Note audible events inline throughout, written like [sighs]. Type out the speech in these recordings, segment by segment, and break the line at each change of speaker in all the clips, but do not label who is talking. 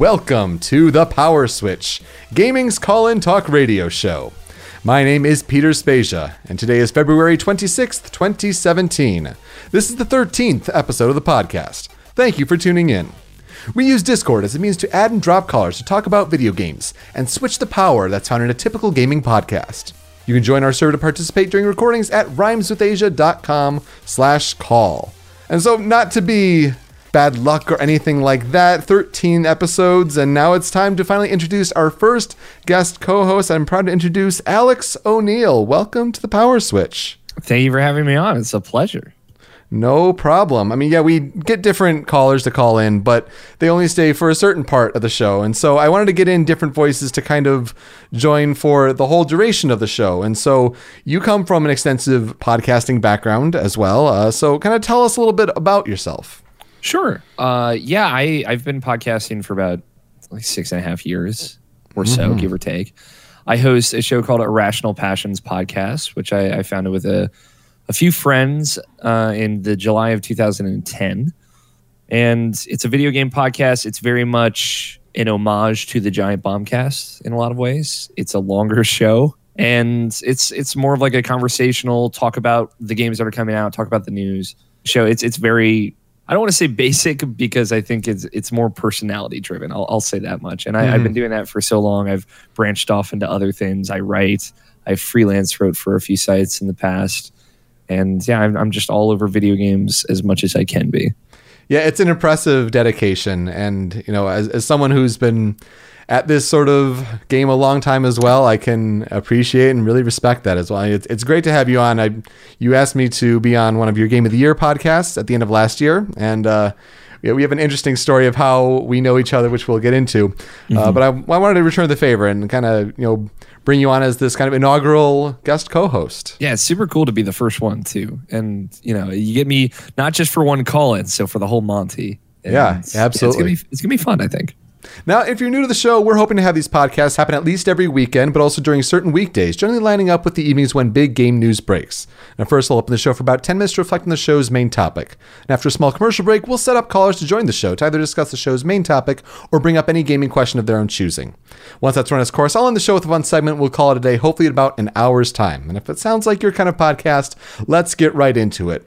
welcome to the Power Switch, gaming's call in talk radio show. My name is Peter Spezia, and today is February 26th, 2017. This is the 13th episode of the podcast. Thank you for tuning in. We use Discord as a means to add and drop callers to talk about video games and switch the power that's found in a typical gaming podcast. You can join our server to participate during recordings at rhymeswithasia.com slash call. And so, not to be bad luck or anything like that, 13 episodes, and now it's time to finally introduce our first guest co-host. I'm proud to introduce Alex O'Neill. Welcome to the Power Switch.
Thank you for having me on. It's a pleasure.
No problem. I mean, yeah, we get different callers to call in, but they only stay for a certain part of the show. And so I wanted to get in different voices to kind of join for the whole duration of the show. And so you come from an extensive podcasting background as well. Uh, so kind of tell us a little bit about yourself.
Sure. Uh, yeah, I, I've been podcasting for about like six and a half years or so,
Mm-hmm.
give or take. I host a show called Irrational Passions Podcast, which I, I founded with a, a few friends uh, in the July of 2010. And it's a video game podcast. It's very much an homage to the Giant Bombcast in a lot of ways. It's a longer show. And it's it's more of like a conversational talk about the games that are coming out, talk about the news show. It's it's very I don't want to say basic because I think it's it's more personality driven. I'll, I'll say that much. And I, I've been mm-hmm. doing that for so long. I've branched off into other things. I write. I freelance wrote for a few sites in the past, and yeah, I'm, I'm just all over video games as much as I can be.
Yeah, it's an impressive dedication. And, you know, as, as someone who's been at this sort of game a long time as well, I can appreciate and really respect that as well. It's, it's great to have you on. I, you asked me to be on one of your Game of the Year podcasts at the end of last year. And, uh, yeah, we have an interesting story of how we know each other, which we'll get into. Uh, but I, I wanted to return the favor and kind of, you know, bring you on as this kind of inaugural guest co-host.
Yeah, it's super cool to be the first one too, and you know, you get me not just for one call in, so for the whole Monty. And
Yeah, absolutely.
it's, gonna be, it's gonna be fun, I think.
Now, if you're new to the show, we're hoping to have these podcasts happen at least every weekend, but also during certain weekdays, generally lining up with the evenings when big game news breaks. Now, first, I'll open the show for about 10 minutes to reflect on the show's main topic. And after a small commercial break, we'll set up callers to join the show to either discuss the show's main topic or bring up any gaming question of their own choosing. Once that's run its course, I'll end the show with a fun segment. We'll call it a day, hopefully in about an hour's time. And if it sounds like your kind of podcast, let's get right into it.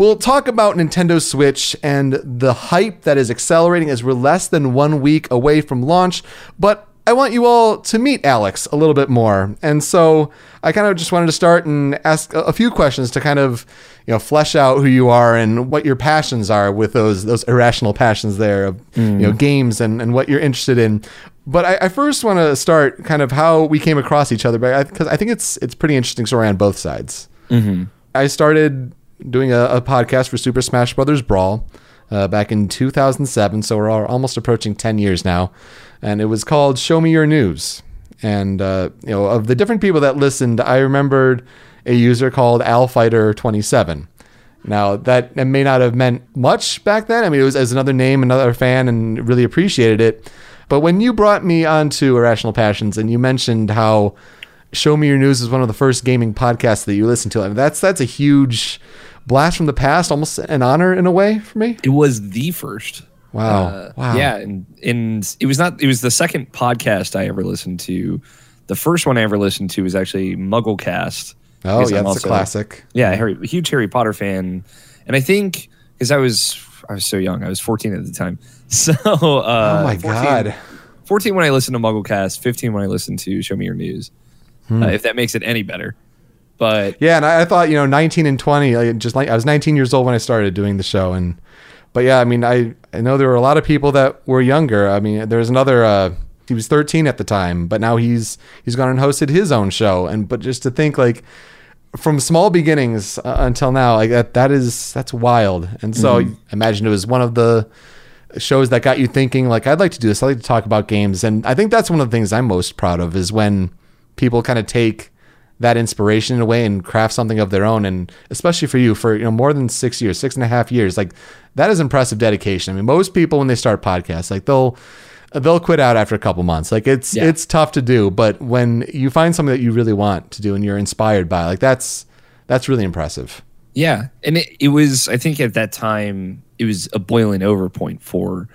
We'll talk about Nintendo Switch and the hype that is accelerating as we're less than one week away from launch. But I want you all to meet Alex a little bit more. And so I kind of just wanted to start and ask a, few questions to kind of, you know, flesh out who you are and what your passions are with those those irrational passions there of, you know, mm. games and, and what you're interested in. But I, I first want to start kind of how we came across each other, because I, think it's it's pretty interesting story on both sides. Mm-hmm. I started doing a, a podcast for Super Smash Brothers Brawl uh, back in 2007, so we're almost approaching 10 years now, and it was called Show Me Your News. And uh, you know, of the different people that listened, I remembered a user called AlFighter27. Now that it may not have meant much back then. I mean, it was as another name, another fan, and really appreciated it. But when you brought me onto Irrational Passions and you mentioned how Show Me Your News is one of the first gaming podcasts that you listen to, I mean, that's that's a huge blast from the past, almost an honor in a way for me.
It was the first.
Wow,
Uh,
wow,
Yeah, and and it was not. It was the second podcast I ever listened to. The first one I ever listened to was actually Mugglecast.
Oh yeah,
I'm
that's
also-
a classic.
Yeah, Harry, huge Harry Potter fan, and I think because I was I was so young, I was 14 at the time. [laughs] So uh,
Oh my
14
god.
14 when I listened to Mugglecast, 15 when I listened to Show Me Your News.
Hmm.
Uh, if that makes it any better, but
Yeah, and I, I thought you know 19 and 20, like, just like I was 19 years old when I started doing the show, and but yeah, I mean I I know there were a lot of people that were younger. I mean, there's another. Uh, he was 13 at the time, but now he's he's gone and hosted his own show, and but just to think like from small beginnings uh, until now, like that that is that's wild. And so
Mm-hmm.
I imagine it was one of the shows that got you thinking like I'd like to do this. I'd like to talk about games, and I think that's one of the things I'm most proud of is when people kind of take that inspiration in a way and craft something of their own and especially for you for you know more than six years six and a half years like that is impressive dedication i mean most people when they start podcasts like they'll they'll quit out after a couple months like it's
Yeah.
it's tough to do but when you find something that you really want to do and you're inspired by like that's that's really impressive
Yeah, and it, it was. I think at that time it was a boiling over point for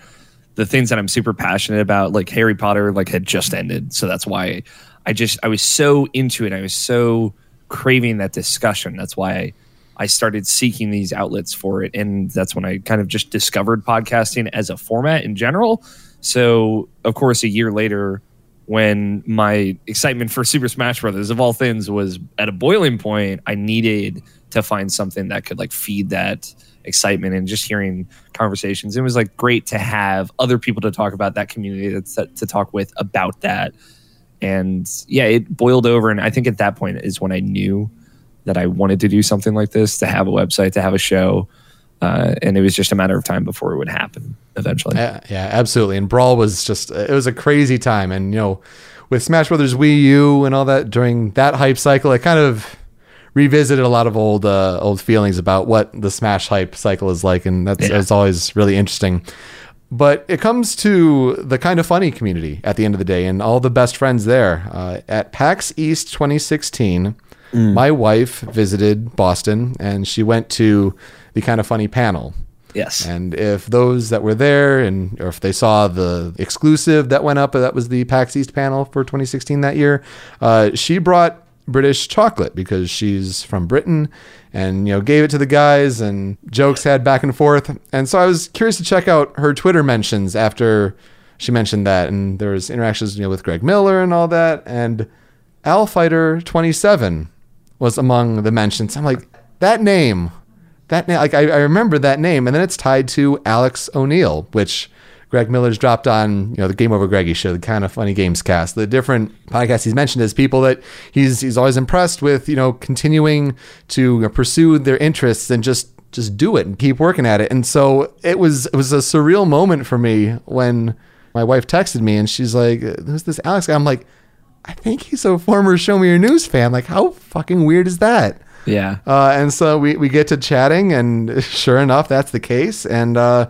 the things that I'm super passionate about, like Harry Potter, like had just ended. So that's why I just I was so into it. I was so craving that discussion. That's why I, I started seeking these outlets for it. And that's when I kind of just discovered podcasting as a format in general. So of course a year later when my excitement for Super Smash Brothers of all things was at a boiling point, I needed to find something that could like feed that excitement and just hearing conversations. It was like great to have other people to talk about that community that's to talk with about that. And yeah, it boiled over. And I think at that point is when I knew that I wanted to do something like this, to have a website, to have a show. Uh, and it was just a matter of time before it would happen eventually.
Yeah, yeah, absolutely. And Brawl was just, it was a crazy time. And, you know, with Smash Brothers Wii U and all that during that hype cycle, it kind of revisited a lot of old uh, old feelings about what the Smash hype cycle is like, and that's, yeah. that's always really interesting. But it comes to the kind of funny community at the end of the day, and all the best friends there uh, at PAX East 2016. Mm. My wife visited Boston, and she went to the kind of funny panel.
Yes.
And if those that were there and or if they saw the exclusive that went up, that was the PAX East panel for 2016 that year, uh, she brought British chocolate because she's from Britain and you know gave it to the guys and jokes had back and forth. And so I was curious to check out her Twitter mentions after she mentioned that. And there was interactions you know with Greg Miller and all that. And Al Fighter 27 was among the mentions. I'm like that name that name like I, I remember that name. And then it's tied to Alex O'Neill which Greg Miller's dropped on, you know, the Game Over Greggy show, the kind of funny games cast. The different podcasts he's mentioned as people that he's he's always impressed with, you know, continuing to pursue their interests and just just do it and keep working at it. And so it was it was a surreal moment for me when my wife texted me and she's like, "Who's this Alex?" guy?" I'm like, "I think he's a former Show Me Your News fan." Like, how fucking weird is that?
Yeah.
Uh, and so we we get to chatting, and [laughs] sure enough, that's the case. And uh,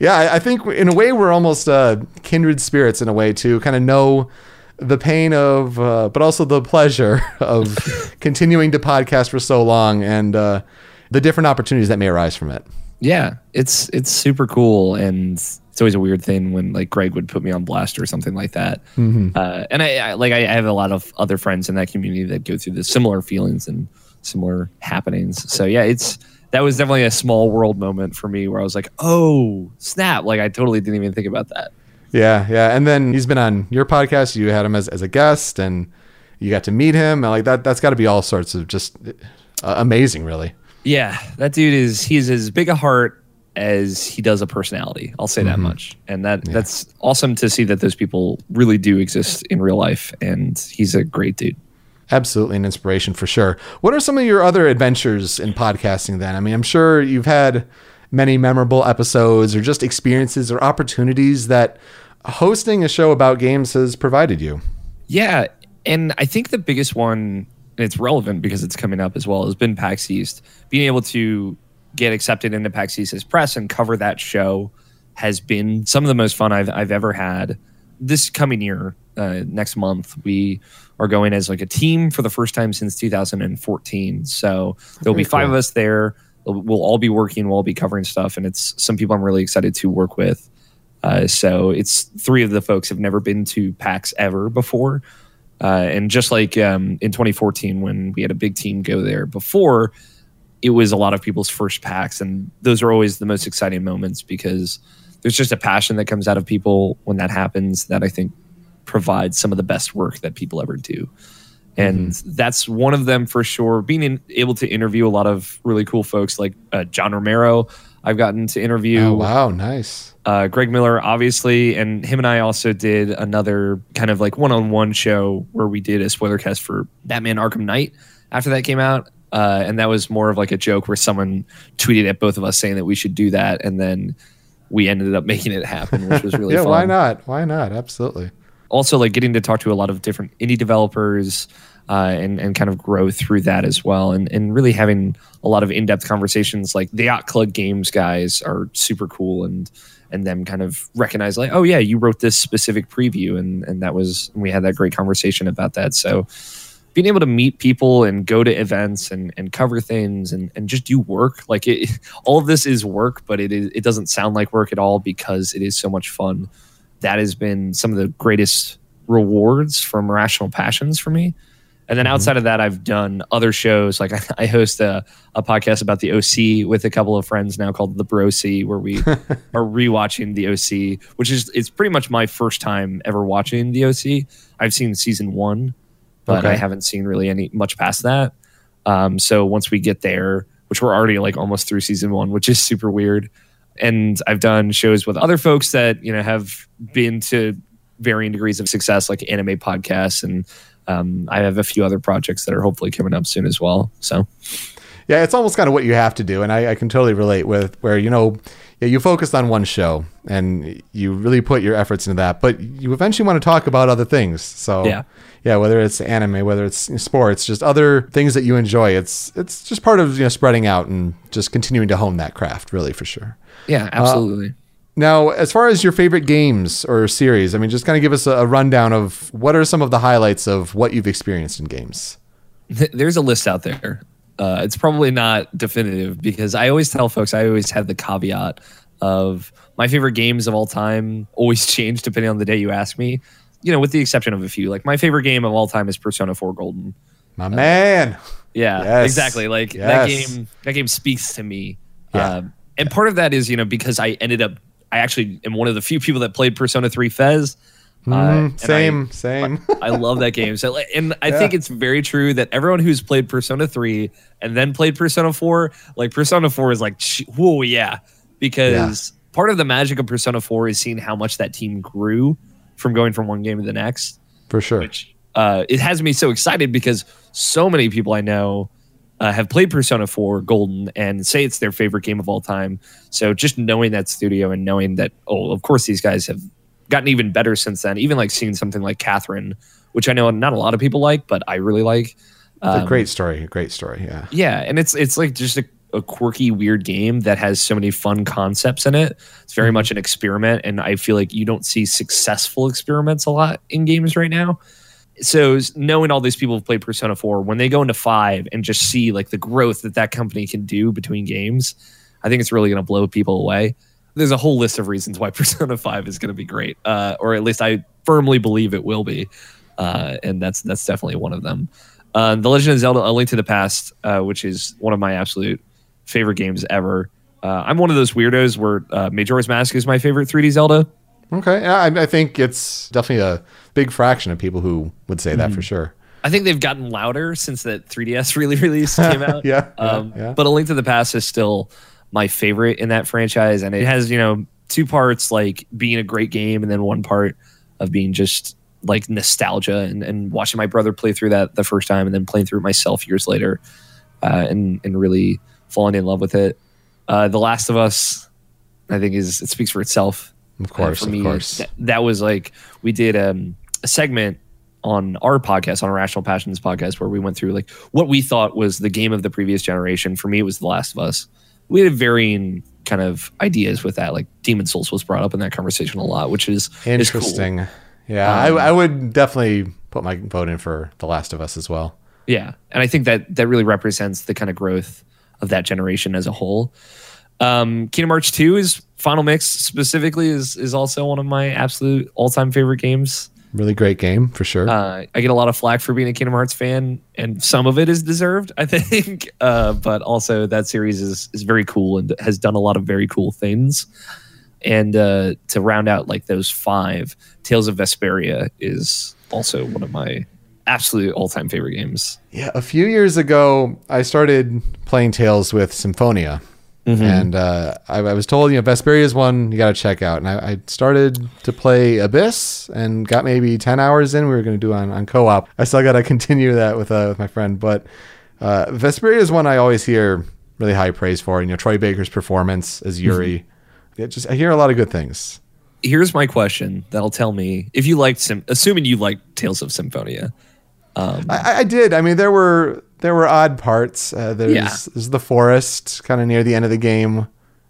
yeah, I, I think in a way we're almost uh, kindred spirits in a way to kind of know the pain of, uh, but also the pleasure [laughs] of [laughs] continuing to podcast for so long and uh, the different opportunities that may arise from it.
Yeah, it's it's super cool, and it's always a weird thing when like Greg would put me on blast or something like that. Mm-hmm. Uh, and I, I like I have a lot of other friends in that community that go through the similar feelings and similar happenings. So yeah, it's that was definitely a small world moment for me where I was like, oh, snap. Like I totally didn't even think about that.
Yeah, yeah. And then he's been on your podcast. You had him as, as a guest and you got to meet him. And like that, that's got to be all sorts of just uh, amazing, really.
Yeah, that dude is, he's as big a heart as he does a personality. I'll say mm-hmm. that much. And that yeah. that's awesome to see that those people really do exist in real life. And he's a great dude.
Absolutely an inspiration for sure. What are some of your other adventures in podcasting then? I mean, I'm sure you've had many memorable episodes or just experiences or opportunities that hosting a show about games has provided you.
Yeah. And I think the biggest one, and it's relevant because it's coming up as well, has been PAX East. Being able to get accepted into PAX East's press and cover that show has been some of the most fun I've, I've ever had. This coming year, uh, next month, we are going as like a team for the first time since 2014. So there'll Very be five cool. of us there. We'll all be working. We'll all be covering stuff, and it's some people I'm really excited to work with. Uh, so it's three of the folks have never been to PAX ever before, uh, and just like um, in 2014 when we had a big team go there before, it was a lot of people's first PAX, and those are always the most exciting moments because there's just a passion that comes out of people when that happens that I think provide some of the best work that people ever do. And mm-hmm. that's one of them for sure. Being in, able to interview a lot of really cool folks like uh, John Romero, I've gotten to interview.
Oh, wow, nice.
Uh, Greg Miller, obviously, and him and I also did another kind of like one-on-one show where we did a spoiler cast for Batman: Arkham Knight after that came out, uh, and that was more of like a joke where someone tweeted at both of us saying that we should do that, and then we ended up [laughs] making it happen, which was really
yeah.
Fun.
Why not? Why not? Absolutely
also like getting to talk to a lot of different indie developers uh, and and kind of grow through that as well, and and really having a lot of in depth conversations. Like the Yacht Club Games guys are super cool, and and them kind of recognize like, oh yeah, you wrote this specific preview, and and that was and we had that great conversation about that. So being able to meet people and go to events and, and cover things and, and just do work like it [laughs] all of this is work but it is it doesn't sound like work at all because it is so much fun that has been some of the greatest rewards from rational passions for me and then
Mm-hmm.
outside of that i've done other shows like i, I host a, a podcast about the oc with a couple of friends now called the bro c where we [laughs] are rewatching the oc which is it's pretty much my first time ever watching the oc i've seen season one but
Okay.
I haven't seen really any much past that. Um, so once we get there, which we're already like almost through season one, which is super weird. And I've done shows with other folks that you know have been to varying degrees of success, like anime podcasts, and um, I have a few other projects that are hopefully coming up soon as well. So
Yeah, it's almost kind of what you have to do, and I, I can totally relate with where you know, yeah, you focused on one show and you really put your efforts into that, but you eventually want to talk about other things. So
Yeah.
yeah, whether it's anime, whether it's sports, just other things that you enjoy. It's it's just part of you know spreading out and just continuing to hone that craft, really for sure.
Yeah, absolutely.
Now, as far as your favorite games or series, I mean, just kind of give us a, a rundown of what are some of the highlights of what you've experienced in games. [laughs]
There's a list out there. Uh, it's probably not definitive because I always tell folks I always have the caveat of my favorite games of all time always [laughs] change depending on the day you ask me. You know, with the exception of a few. Like my favorite game of all time is Persona 4 Golden.
My man.
Yeah,
Yes.
exactly. Like that game. That game speaks to me.
Yeah.
Um, and part of that is you know because I ended up. I actually am one of the few people that played Persona 3 FES. Uh,
Mm,
and I-
same, same.
I love that game. So, and I think it's very true that everyone who's played Persona 3 and then played Persona 4, like Persona 4 is like, whoa, yeah. Because part of the magic of Persona 4 is seeing how much that team grew from going from one game to the next.
For sure.
Which uh, it has me so excited because so many people I know uh, have played Persona 4 Golden and say it's their favorite game of all time. So just knowing that studio and knowing that, oh, of course, these guys have gotten even better since then. Even like seeing something like Catherine, which I know not a lot of people like, but I really like. Um,
great story. A great story. Yeah.
Yeah, and it's it's like just a, a quirky, weird game that has so many fun concepts in it. It's very much an experiment, and I feel like you don't see successful experiments a lot in games right now. So knowing all these people have played Persona 4, when they go into five and just see like the growth that that company can do between games, I think it's really going to blow people away. There's a whole list of reasons why [laughs] Persona 5 is going to be great, uh, or at least I firmly believe it will be, uh, and that's that's definitely one of them. Uh, the Legend of Zelda: A Link to the Past, uh, which is one of my absolute favorite games ever. Uh, I'm one of those weirdos where uh, Majora's Mask is my favorite 3D Zelda.
Okay. Yeah, I, I think it's definitely a big fraction of people who would say
Mm-hmm.
that for sure.
I think they've gotten louder since that 3DS [laughs] really release came out. [laughs]
Yeah, yeah,
Um,
yeah.
But A Link to the Past is still my favorite in that franchise, and it has you know two parts like being a great game, and then one part of being just like nostalgia and, and watching my brother play through that the first time, and then playing through it myself years later, uh, and and really falling in love with it. Uh, the Last of Us, I think, is it speaks for itself.
Of course,
Uh, for
of
me,
course.
That, that was like we did um, a segment on our podcast, on Rational Passions podcast, where we went through like what we thought was the game of the previous generation. For me, it was The Last of Us. We had varying kind of ideas with that. Like Demon's Souls was brought up in that conversation a lot, which is is cool.
Interesting. Yeah,
Um,
I, I would definitely put my vote in for The Last of Us as well.
Yeah, and I think that that really represents the kind of growth of that generation as a whole. Um, Kingdom Hearts Two is Final Mix specifically is is also one of my absolute all time favorite games.
Really great game for sure.
Uh, I get a lot of flack for being a Kingdom Hearts fan, and some of it is deserved, I [laughs] think. Uh, but also, that series is is very cool and has done a lot of very cool things. And uh, to round out like those five, Tales of Vesperia is also one of my absolute all time favorite games.
yeah, a few years ago, I started playing Tales with Symphonia.
Mm-hmm.
And uh, I, I was told, you know, Vesperia is one you got to check out. And I, I started to play Abyss and got maybe 10 hours in. We were going to do on, on co op. I still got to [laughs] continue that with, uh, with my friend. But uh, Vesperia is one I always hear really high praise for. You know, Troy Baker's performance as Yuri.
Mm-hmm.
It just I hear a lot of good things.
Here's my question that'll tell me if you liked, Sym- assuming you liked Tales of Symphonia.
I, I did. I mean, there were there were odd parts. Uh, there's,
Yeah.
there's the forest kind of near the end of the game.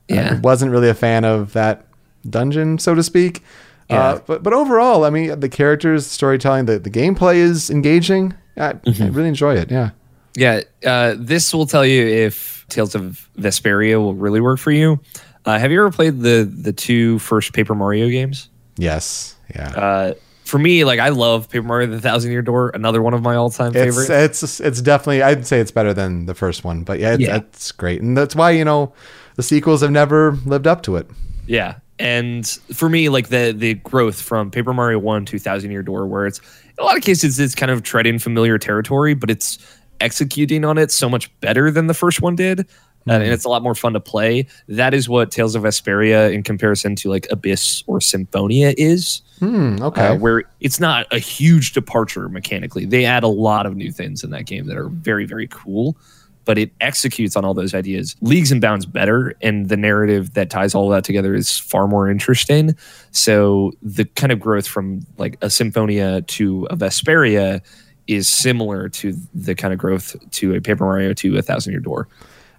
Yeah.
I wasn't really a fan of that dungeon, so to speak.
Yeah.
Uh, but but overall, I mean, the characters, the storytelling, the, the gameplay is engaging, I, I really enjoy it. Yeah.
Yeah, uh, this will tell you if Tales of Vesperia will really work for you. Uh, have you ever played the the two first Paper Mario games?
Yes. Yeah.
For me, like I love Paper Mario: The Thousand Year Door, another one of my all time
it's
favorites.
it's it's definitely I'd say it's better than the first one, but yeah, it's,
Yeah.
it's great, and that's why you know the sequels have never lived up to it.
Yeah. And for me, like the the growth from Paper Mario One to Thousand Year Door, where it's in a lot of cases it's kind of treading familiar territory, but it's executing on it so much better than the first one did. Uh, and it's a lot more fun to play. That is what Tales of Vesperia, in comparison to like Abyss or Symphonia, is.
Hmm. Okay.
Uh, where it's not a huge departure mechanically. They add a lot of new things in that game that are very, very cool, but it executes on all those ideas leagues and bounds better. And the narrative that ties all of that together is far more interesting. So the kind of growth from like a Symphonia to a Vesperia is similar to the kind of growth to a Paper Mario to a Thousand Year Door.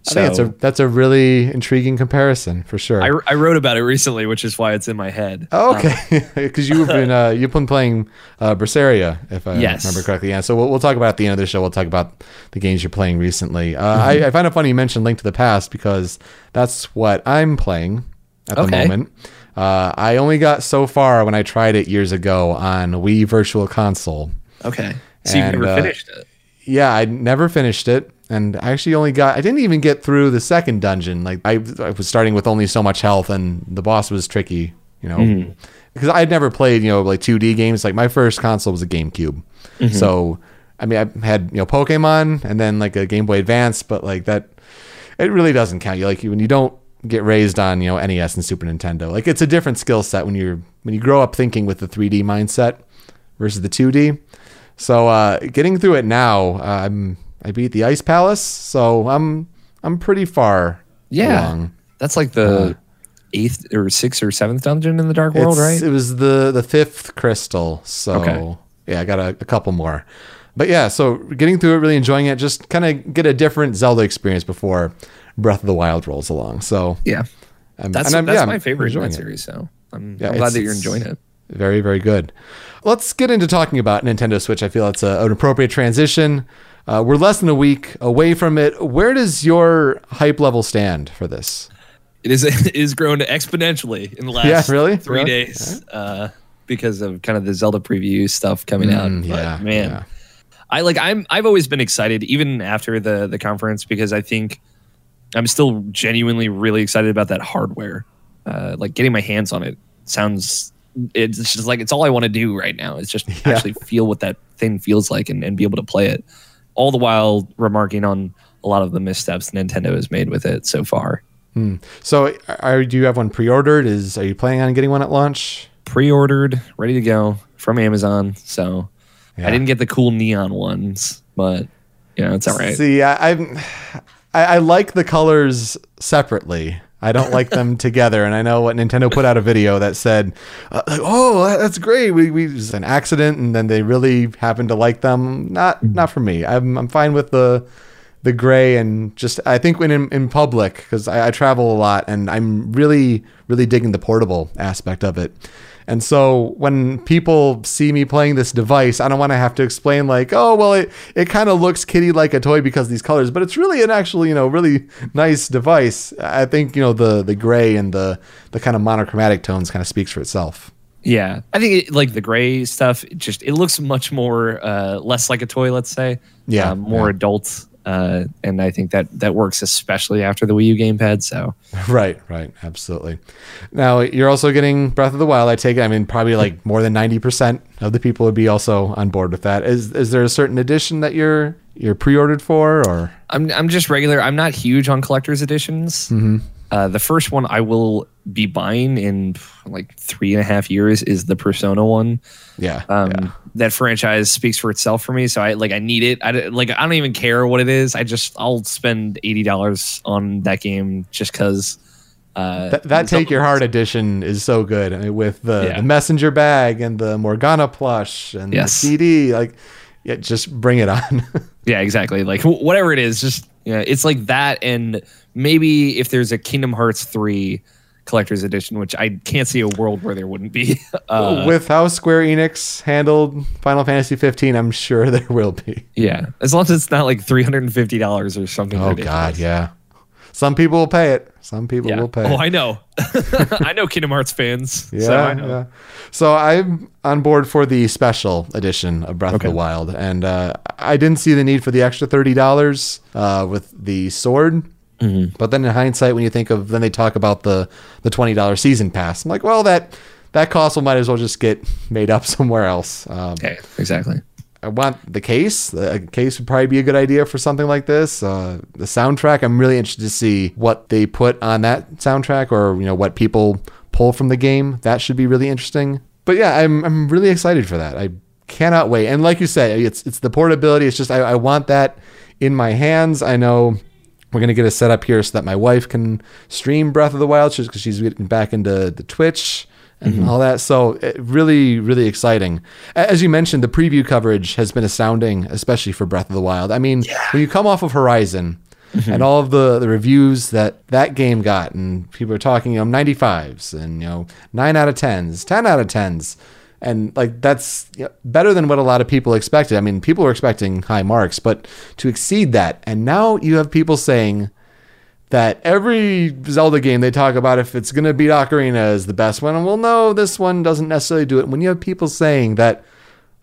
I think it's a that's a really intriguing comparison for sure.
I, I wrote about it recently, which is why it's in my head.
Oh, okay, [laughs] because you've been uh, [laughs] you've been playing uh, Berseria, if I
Yes.
remember correctly. Yeah, so we'll, we'll talk about at the end of the show. We'll talk about the games you're playing recently. Uh,
Mm-hmm.
I, I find it funny you mentioned Link to the Past because that's what I'm playing at the
Okay.
moment. Uh, I only got so far when I tried it years ago on Wii Virtual Console.
Okay. So you've never
uh,
finished it.
Yeah, I never finished it, and I actually only got. I didn't even get through the second dungeon. Like I, I was starting with only so much health, and the boss was tricky. You know,
Mm-hmm.
because I'd never played you know like 2D games. Like my first console was a GameCube,
Mm-hmm.
so I mean I had you know Pokemon and then like a Game Boy Advance, but like that, it really doesn't count. You like when you don't get raised on you know NES and Super Nintendo. Like it's a different skill set when you're when you grow up thinking with the 3D mindset versus the 2D. So uh, getting through it now, uh, I'm I beat the Ice Palace, so I'm I'm pretty far
Yeah.
along.
That's like the uh, eighth or sixth or seventh dungeon in the Dark World, right?
It was the the fifth crystal, so
Okay.
yeah, I got a, a couple more. But yeah, so getting through it, really enjoying it, just kind of get a different Zelda experience before Breath of the Wild rolls along. So
yeah.
I'm,
That's that's
yeah,
my favorite in that series. So I'm,
Yeah,
I'm glad that you're enjoying it.
Very, very good. Let's get into talking about Nintendo Switch. I feel it's a, an appropriate transition. Uh, we're less than a week away from it. Where does your hype level stand for this?
It is [laughs] it is grown exponentially in the [laughs] last
Yeah, really?
three
Really?
days uh, because of kind of the Zelda preview stuff coming out.
Mm,
But,
yeah,
man,
yeah.
I like I'm I've always been excited even after the the conference because I think I'm still genuinely really excited about that hardware. Uh, like getting my hands on it sounds it's just like it's all I want to do right now. It's just [laughs]
Yeah.
actually feel what that thing feels like and, and be able to play it. All the while remarking on a lot of the missteps Nintendo has made with it so far. Hmm.
So, are, do you have one pre-ordered? Is are you planning on getting one at launch?
Pre-ordered, ready to go from Amazon. So
Yeah.
I didn't get the cool neon ones, but you know, it's all right.
See, I, I'm, I, I like the colors separately. I don't like them [laughs] together. And I know what Nintendo put out a video that said, uh, "Oh, that's great. We, we was an accident, and then they really happened to like them." Not not for me. I'm I'm fine with the the gray and just I think when in, in public because I, I travel a lot and I'm really really digging the portable aspect of it. And so when people see me playing this device, I don't want to have to explain like, oh well, it, it kind of looks kitty like a toy because of these colors, but it's really an actual you know really nice device. I think you know the the gray and the the kind of monochromatic tones kind of speaks for itself.
Yeah, I think it, like the gray stuff. It just it looks much more uh, less like a toy. Let's say,
Yeah,
uh, more
yeah.
adult, uh, and I think that that works especially after the Wii U gamepad. So [laughs]
Right, right, absolutely. Now you're also getting Breath of the Wild. I take it. I mean, probably like [laughs] more than ninety percent of the people would be also on board with that. Is is there a certain edition that you're you're pre-ordered for, or
I'm I'm just regular. I'm not huge on collector's editions. Uh, the first one I will be buying in like three and a half years is the Persona one.
yeah,
Um,
yeah.
That franchise speaks for itself for me, so I like I need it. I like I don't even care what it is. I just I'll spend eighty dollars on that game just because. Uh,
That, that take your heart edition is so good I mean, with the,
Yeah.
the messenger bag and the Morgana plush and
Yes.
the CD. Like, yeah, just bring it on. [laughs]
Yeah, exactly. Like wh- whatever it is, just yeah, it's like that, and maybe if there's a Kingdom Hearts three collector's edition, which I can't see a world where there wouldn't be. [laughs] Uh,
With how Square Enix handled Final Fantasy 15, I'm sure [laughs] there will be.
yeah, as long as it's not like three hundred and fifty dollars or something.
Oh
ridiculous.
God, yeah. Some people will pay it. Some people
Yeah.
will pay.
Oh. I know. [laughs] I know Kingdom Hearts fans.
Yeah,
so I know.
yeah. So I'm on board for the special edition of Breath
Okay.
of the Wild, and uh, I didn't see the need for the extra thirty dollars uh, with the sword.
Mm-hmm.
But then in hindsight, when you think of, then they talk about the the twenty dollar season pass. I'm like, well, that that cost will might as well just get made up [laughs] somewhere else. Um,
Okay, exactly.
I want the case. The case would probably be a good idea for something like this. Uh, the soundtrack, I'm really interested to see what they put on that soundtrack, or you know what people pull from the game. That should be really interesting. But yeah, I'm I'm really excited for that. I cannot wait. And like you say, it's it's the portability. It's just I, I want that in my hands. I know we're gonna get a setup here so that my wife can stream Breath of the Wild just because she's getting back into the Twitch and mm-hmm. all that. So it, really, really exciting. As you mentioned, the preview coverage has been astounding, especially for Breath of the Wild. I mean, when you come off of Horizon mm-hmm. and all of the, the reviews that that game got, and people are talking, you know, 95s and, you know, 9 out of 10s, 10 out of 10s. And like that's you know, better than what a lot of people expected. I mean, people were expecting high marks, but to exceed that, and now you have people saying that every Zelda game they talk about if it's going to beat Ocarina is the best one. And well, no, this one doesn't necessarily do it. When you have people saying that,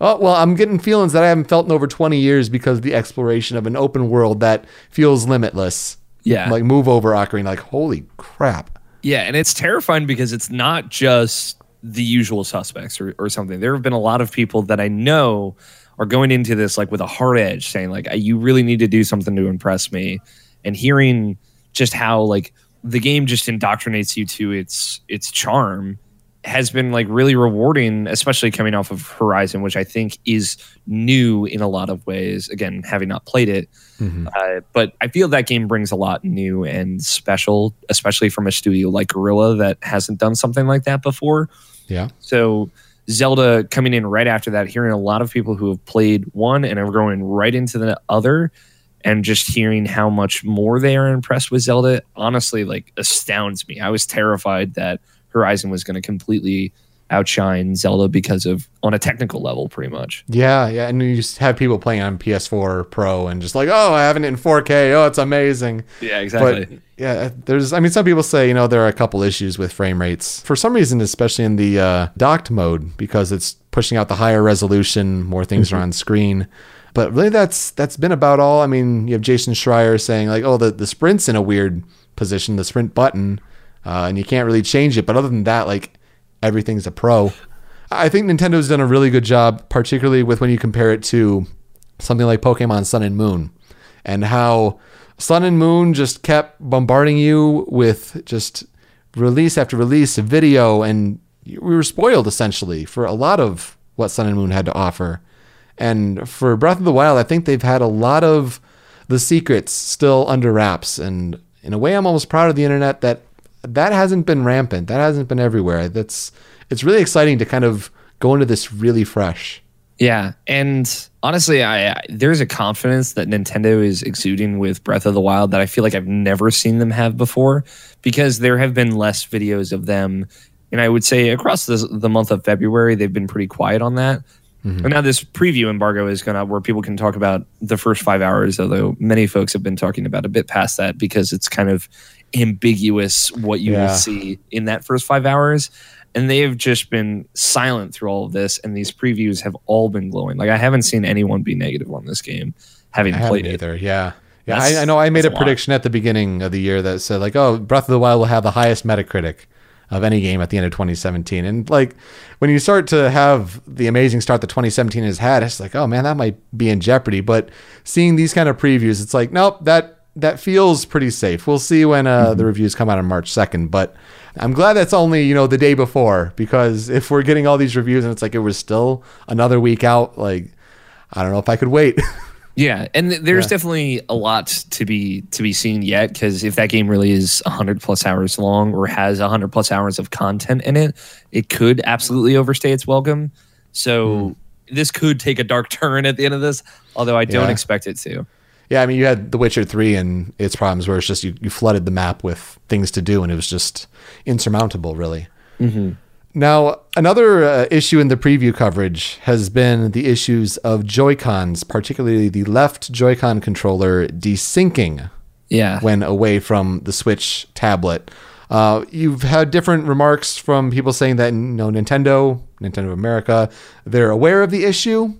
oh, well, I'm getting feelings that I haven't felt in over 20 years because of the exploration of an open world that feels limitless.
Yeah.
Like move over Ocarina. Like, holy crap.
Yeah, and it's terrifying because it's not just the usual suspects or, or something. There have been a lot of people that I know are going into this like with a hard edge, saying like, "You really need to do something to impress me," and hearing just how like the game just indoctrinates you to its its charm has been like really rewarding, especially coming off of Horizon, which I think is new in a lot of ways. Again, having not played it, uh, but I feel that game brings a lot new and special, especially from a studio like Guerrilla that hasn't done something like that before.
Yeah.
So Zelda coming in right after that, hearing a lot of people who have played one and are going right into the other, and just hearing how much more they are impressed with Zelda, honestly, like astounds me. I was terrified that Horizon was going to completely outshine Zelda because of on a technical level, pretty much.
Yeah, yeah, and you just have people playing on PS4 Pro and just like, oh, I have it in 4K. Oh, it's amazing.
Yeah,
But yeah, there's. I mean, some people say you know there are a couple issues with frame rates for some reason, especially in the uh, docked mode because it's pushing out the higher resolution, more things are on screen. But really, that's that's been about all. I mean, you have Jason Schreier saying like, oh, the the sprint's in a weird position, the sprint button, uh, and you can't really change it. But other than that, like everything's a pro. I think Nintendo's done a really good job, particularly with when you compare it to something like Pokemon Sun and Moon, and how Sun and Moon just kept bombarding you with just release after release of video, and we were spoiled essentially for a lot of what Sun and Moon had to offer. And for Breath of the Wild, I think they've had a lot of the secrets still under wraps, and in a way, I'm almost proud of the internet that that hasn't been rampant. That hasn't been everywhere. That's it's really exciting to kind of go into this really fresh.
Yeah, and honestly, I, I there's a confidence that Nintendo is exuding with Breath of the Wild that I feel like I've never seen them have before, because there have been less videos of them, and I would say across the the month of February they've been pretty quiet on that. Mm-hmm. And now this preview embargo is going to where people can talk about the first five hours, although many folks have been talking about a bit past that because it's kind of ambiguous what you
Yeah.
will see in that first five hours. And they have just been silent through all of this, and these previews have all been glowing. Like I haven't seen anyone be negative on this game, having
I
played it.
either. Yeah. Yeah, I, I know. I made a
a lot.
prediction at the beginning of the year that said like, "Oh, Breath of the Wild will have the highest Metacritic of any game at the end of 2017." And like, when you start to have the amazing start that 2017 has had, it's like, "Oh man, that might be in jeopardy." But seeing these kind of previews, it's like, nope, that that feels pretty safe. We'll see when uh, the reviews come out on March 2nd, but I'm glad that's only you know the day before because if we're getting all these reviews and it's like it was still another week out, like I don't know if I could wait. [laughs]
Yeah, and th- there's
Yeah.
definitely a lot to be to be seen yet because if that game really is 100 plus hours long or has 100 plus hours of content in it, it could absolutely overstay its welcome. So this could take a dark turn at the end of this, although I don't.
Yeah.
expect it to.
Yeah, I mean, you had The Witcher 3 and its problems where it's just you, you flooded the map with things to do and it was just insurmountable, really.
Mm-hmm.
Now, another uh, issue in the preview coverage has been the issues of Joy-Cons, particularly the left Joy-Con controller desyncing
Yeah.
when away from the Switch tablet. Uh, you've had different remarks from people saying that you know Nintendo, Nintendo of America, they're aware of the issue.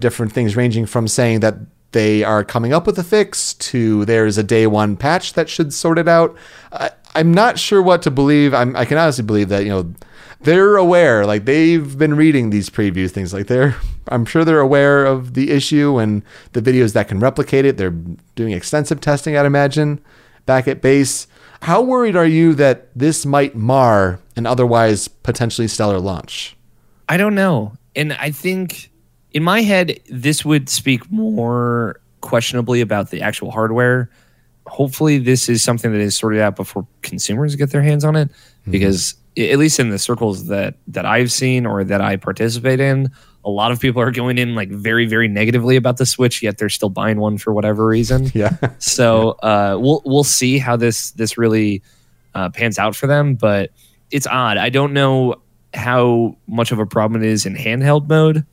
Different things ranging from saying that they are coming up with a fix to there's a day one patch that should sort it out. I, I'm not sure what to believe. I'm, I can honestly believe that you know they're aware, like they've been reading these previews, things like they're. I'm sure they're aware of the issue and the videos that can replicate it. They're doing extensive testing, I'd imagine, back at base. How worried are you that this might mar an otherwise potentially stellar launch?
I don't know. And I think in my head, this would speak more questionably about the actual hardware. Hopefully, this is something that is sorted out before consumers get their hands on it, because at least in the circles that that I've seen or that I participate in, a lot of people are going in like very, very negatively about the Switch, yet they're still buying one for whatever reason. [laughs]
Yeah.
So uh, we'll we'll see how this this really uh, pans out for them. But it's odd. I don't know how much of a problem it is in handheld mode.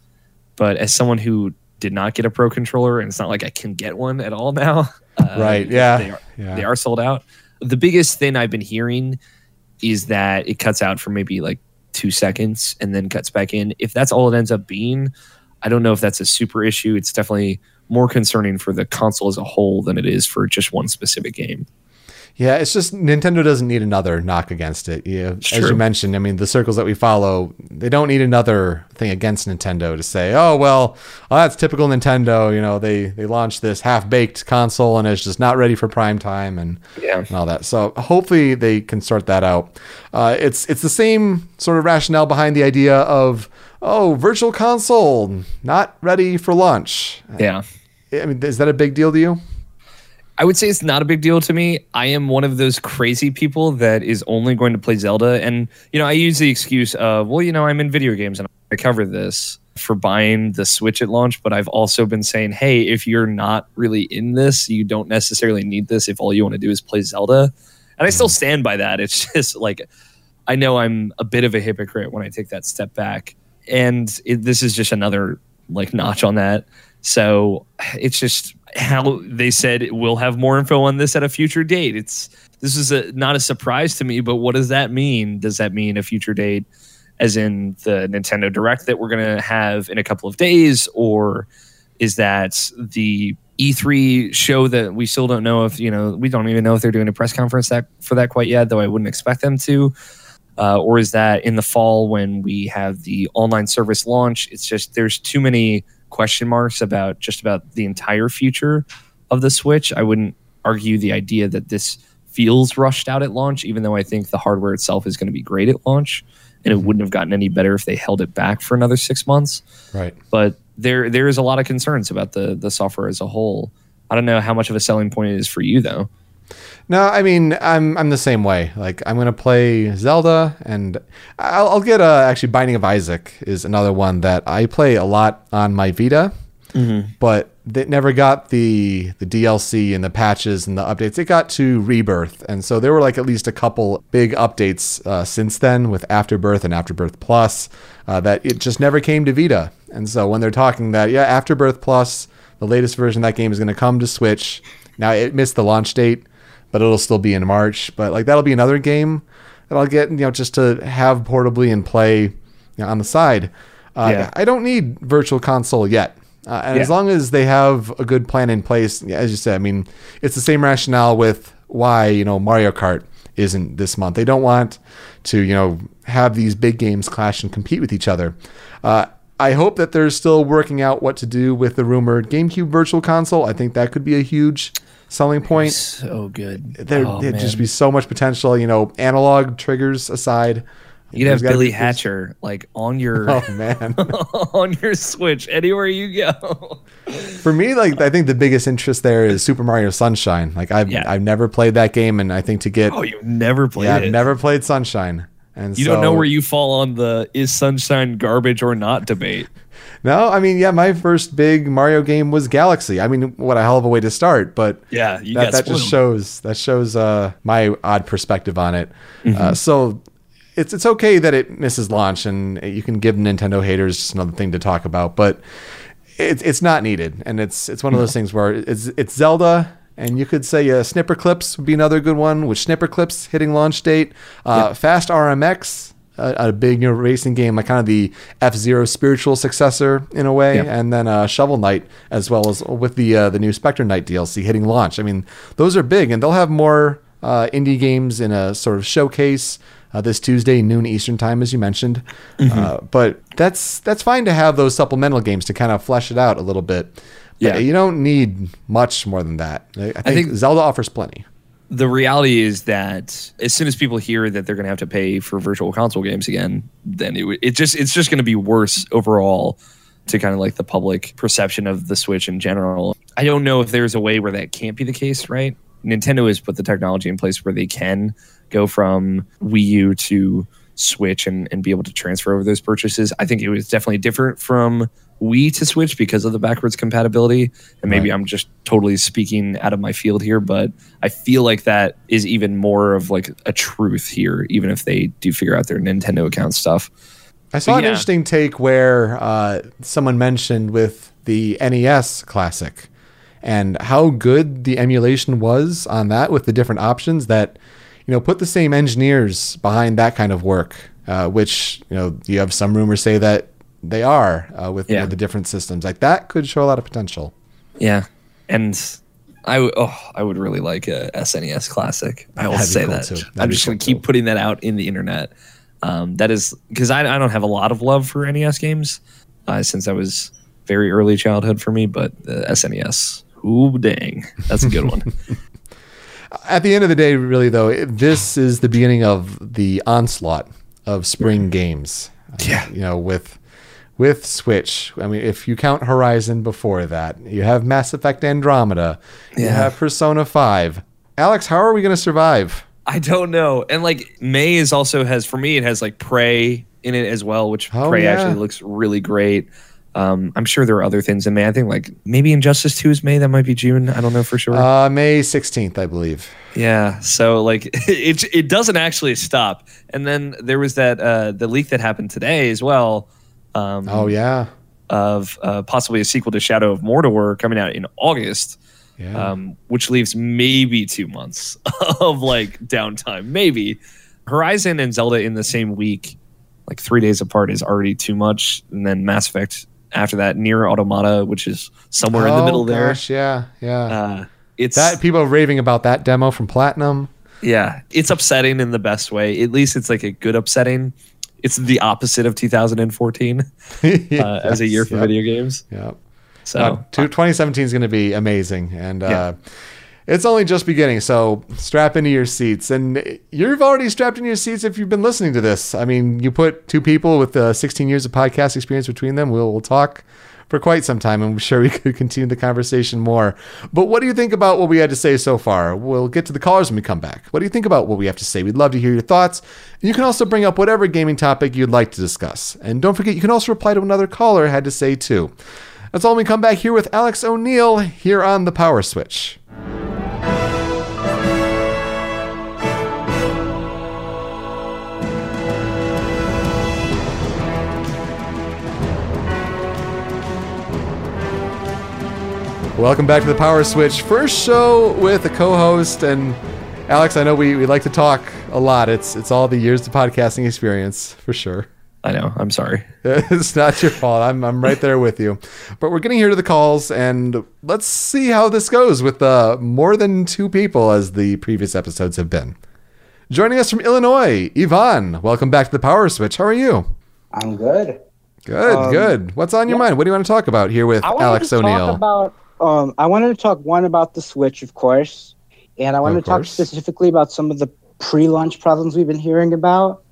But as someone who did not get a pro controller, and it's not like I can get one at all now. [laughs] Uh,
Right, yeah,
They are,
yeah.
they are sold out. The biggest thing I've been hearing is that it cuts out for maybe like two seconds and then cuts back in. If that's all it ends up being, I don't know if that's a super issue. It's definitely more concerning for the console as a whole than it is for just one specific game.
Yeah, it's just Nintendo doesn't need another knock against it. Yeah, as
true.
you mentioned, I mean, the circles that we follow, they don't need another thing against Nintendo to say, "Oh, well, oh, that's typical Nintendo." You know, they they launched this half-baked console and it's just not ready for prime time and,
Yeah.
and all that. So hopefully they can sort that out. Uh, it's it's the same sort of rationale behind the idea of, "Oh, virtual console not ready for launch."
Yeah.
I mean, is that a big deal to you?
I would say it's not a big deal to me. I am one of those crazy people that is only going to play Zelda. And, you know, I use the excuse of, well, you know, I'm in video games and I cover this for buying the Switch at launch. But I've also been saying, hey, if you're not really in this, you don't necessarily need this if all you want to do is play Zelda. And I still hmm. stand by that. It's [laughs] just like, I know I'm a bit of a hypocrite when I take that step back. And it, this is just another like notch on that. So [sighs] it's just how they said we'll have more info on this at a future date. It's this is a, not a surprise to me, but what does that mean? Does that mean a future date, as in the Nintendo Direct that we're going to have in a couple of days, or is that the E3 show that we still don't know if you know we don't even know if they're doing a press conference that for that quite yet, though I wouldn't expect them to. Uh, or is that in the fall when we have the online service launch? It's just there's too many question marks about just about the entire future of the Switch. I wouldn't argue the idea that this feels rushed out at launch, even though I think the hardware itself is going to be great at launch, and it mm-hmm. wouldn't have gotten any better if they held it back for another six months.
Right.
But there there is a lot of concerns about the the software as a whole. I don't know how much of a selling point it is for you though.
No, I mean I'm I'm the same way. Like I'm gonna play Zelda, and I'll, I'll get uh, actually Binding of Isaac is another one that I play a lot on my Vita, but it never got the the DLC and the patches and the updates. It got to Rebirth, and so there were like at least a couple big updates uh, since then with Afterbirth and Afterbirth Plus uh, that it just never came to Vita. And so when they're talking that yeah, Afterbirth Plus, the latest version of that game is going to come to Switch. Now it missed the launch date but it'll still be in March. But like that'll be another game that I'll get, you know, just to have portably and play you know, on the side. Uh,
Yeah.
I don't need virtual console yet. Uh, and as long as they have a good plan in place, as you said, I mean, it's the same rationale with why you know Mario Kart isn't this month. They don't want to you know have these big games clash and compete with each other. Uh, I hope that they're still working out what to do with the rumored GameCube Virtual Console. I think that could be a huge selling point
So good.
there
Oh,
would just be so much potential. You know, analog triggers aside.
You'd have Billy
be-
Hatcher like on your [laughs]
Oh man, [laughs]
on your Switch anywhere you go.
for me, like I think the biggest interest there is Super Mario Sunshine. Like I've
Yeah.
I've never played that game, and I think to get
Oh, you've never played
yeah,
it.
I've never played Sunshine, And
You
so,
don't know where you fall on the is sunshine garbage or not debate.
No, I mean, yeah, my first big Mario game was Galaxy. I mean, what a hell of a way to start, but
Yeah, you
that, that just shows that shows uh, my odd perspective on it.
Mm-hmm.
Uh, so it's it's okay that it misses launch, and you can give Nintendo haters just another thing to talk about, but it's it's not needed, and it's it's one of those things where it's it's Zelda. And you could say uh, Snipperclips would be another good one, with Snipperclips hitting launch date. Uh, Fast RMX, a, a big you know, racing game, like kind of the F Zero spiritual successor in a way,
Yeah.
and then uh, Shovel Knight as well as with the uh, the new Spectre Knight DLC hitting launch. I mean, those are big, and they'll have more uh, indie games in a sort of showcase uh, this Tuesday noon Eastern time, as you mentioned.
Mm-hmm.
Uh, but that's that's fine to have those supplemental games to kind of flesh it out a little bit. But
Yeah.
you don't need much more than that. I, I, think,
think-
Zelda offers plenty.
The reality is that as soon as people hear that they're going to have to pay for virtual console games again, then it, it just it's just going to be worse overall to kind of like the public perception of the Switch in general. I don't know if there's a way where that can't be the case, right? Nintendo has put the technology in place where they can go from Wii U to Switch and, and be able to transfer over those purchases. I think it was definitely different from Wii to Switch because of the backwards compatibility. And maybe
Right.
I'm just totally speaking out of my field here, but I feel like that is even more of like a truth here, even if they do figure out their Nintendo account stuff.
I saw an interesting take where uh, someone mentioned with the NES Classic and how good the emulation was on that with the different options that, you know, put the same engineers behind that kind of work, uh, which, you know, you have some rumors say that they are uh, with,
Yeah.
with the different systems. Like that could show a lot of potential.
Yeah. And I, w- oh, I would really like a SNES Classic. I will say
cool
that. I'm just
cool
going to keep
too.
putting that out in the internet. Um, that is because I, I don't have a lot of love for NES games uh, since I was very early childhood for me, but the SNES, ooh, dang, that's a good one. [laughs]
At the end of the day, really though, it- this is the beginning of the onslaught of spring games.
Um, yeah.
you know, with with Switch. I mean, if you count Horizon before that, you have Mass Effect Andromeda,
yeah.
you have Persona Five. Alex, how are we going to survive?
I don't know. And like May is also has for me it has like Prey in it as well, which
Oh,
Prey
yeah.
actually looks really great. Um, I'm sure there are other things in May. I think like maybe Injustice 2 is May. That might be June. I don't know for sure.
Uh, May sixteenth, I believe.
yeah. So like [laughs] it it doesn't actually stop. And then there was that uh, the leak that happened today as well. Um,
Oh yeah,
of uh, possibly a sequel to Shadow of Mordor coming out in August.
yeah.
um, which leaves maybe two months [laughs] of like downtime. Maybe Horizon and Zelda in the same week, like three days apart, is already too much. And then Mass Effect after that, NieR Automata, which is somewhere in the
Oh,
middle
gosh, Yeah, yeah.
Uh, it's
that people are raving about that demo from Platinum.
yeah, it's upsetting in the best way. At least it's like a good upsetting. It's the opposite of 2014 [laughs] uh, [laughs] as a year for
Yes,
video games.
Yep. yep.
So
Uh, 2017 is going to be amazing, and uh,
Yeah.
It's only just beginning. So strap into your seats, and you've already strapped in your seats if you've been listening to this. I mean, you put two people with uh, 16 years of podcast experience between them. We'll, we'll talk for quite some time, and I'm sure we [laughs] could continue the conversation more. But what do you think about what we had to say so far? We'll get to the callers when we come back. What do you think about what we have to say? We'd love to hear your thoughts. You can also bring up whatever gaming topic you'd like to discuss. And don't forget, you can also reply to another caller had to say too. That's all when we come back here with Alex O'Neill here on the Power Switch. Welcome back to the Power Switch. First show with a co-host and Alex. I know we, we like to talk a lot. It's it's all the years of podcasting experience for sure.
I know. I'm sorry. [laughs]
It's not your fault. I'm, I'm right there with you. But we're getting here to the calls, and let's see how this goes with uh, more than two people as the previous episodes have been. Joining us from Illinois, Yvonne. Welcome back to the Power Switch. How are you?
I'm good.
Good,
Um,
good. What's on your
yeah.
mind? What do you want to talk about here with
I
Alex
to
O'Neill?
Um, I wanted to talk one about the Switch, of course, and I wanted to talk specifically about some of the pre-launch problems we've been hearing about,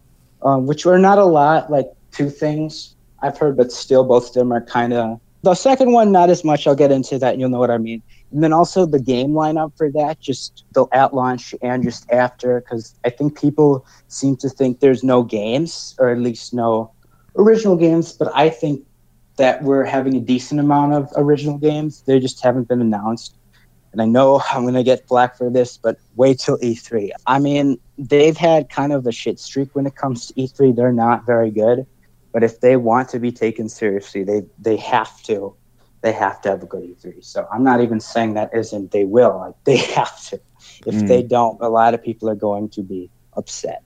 um, which were not a lot, like two things I've heard, but still both of them are kind of The second one, not as much. I'll get into that. And you'll know what I mean. And then also the game lineup for that, just the at launch and just after, because I think people seem to think there's no games, or at least no original games. But I think that we're having a decent amount of original games. They just haven't been announced. And I know [laughs] I'm going to get black for this, but wait till E3. I mean, they've had kind of a shit streak when it comes to E3. They're not very good. But if they want to be taken seriously, they, they have to. They have to have a good E3. So I'm not even saying that isn't they will. Like [laughs] they have to. If
Mm.
they don't, a lot of people are going to be upset.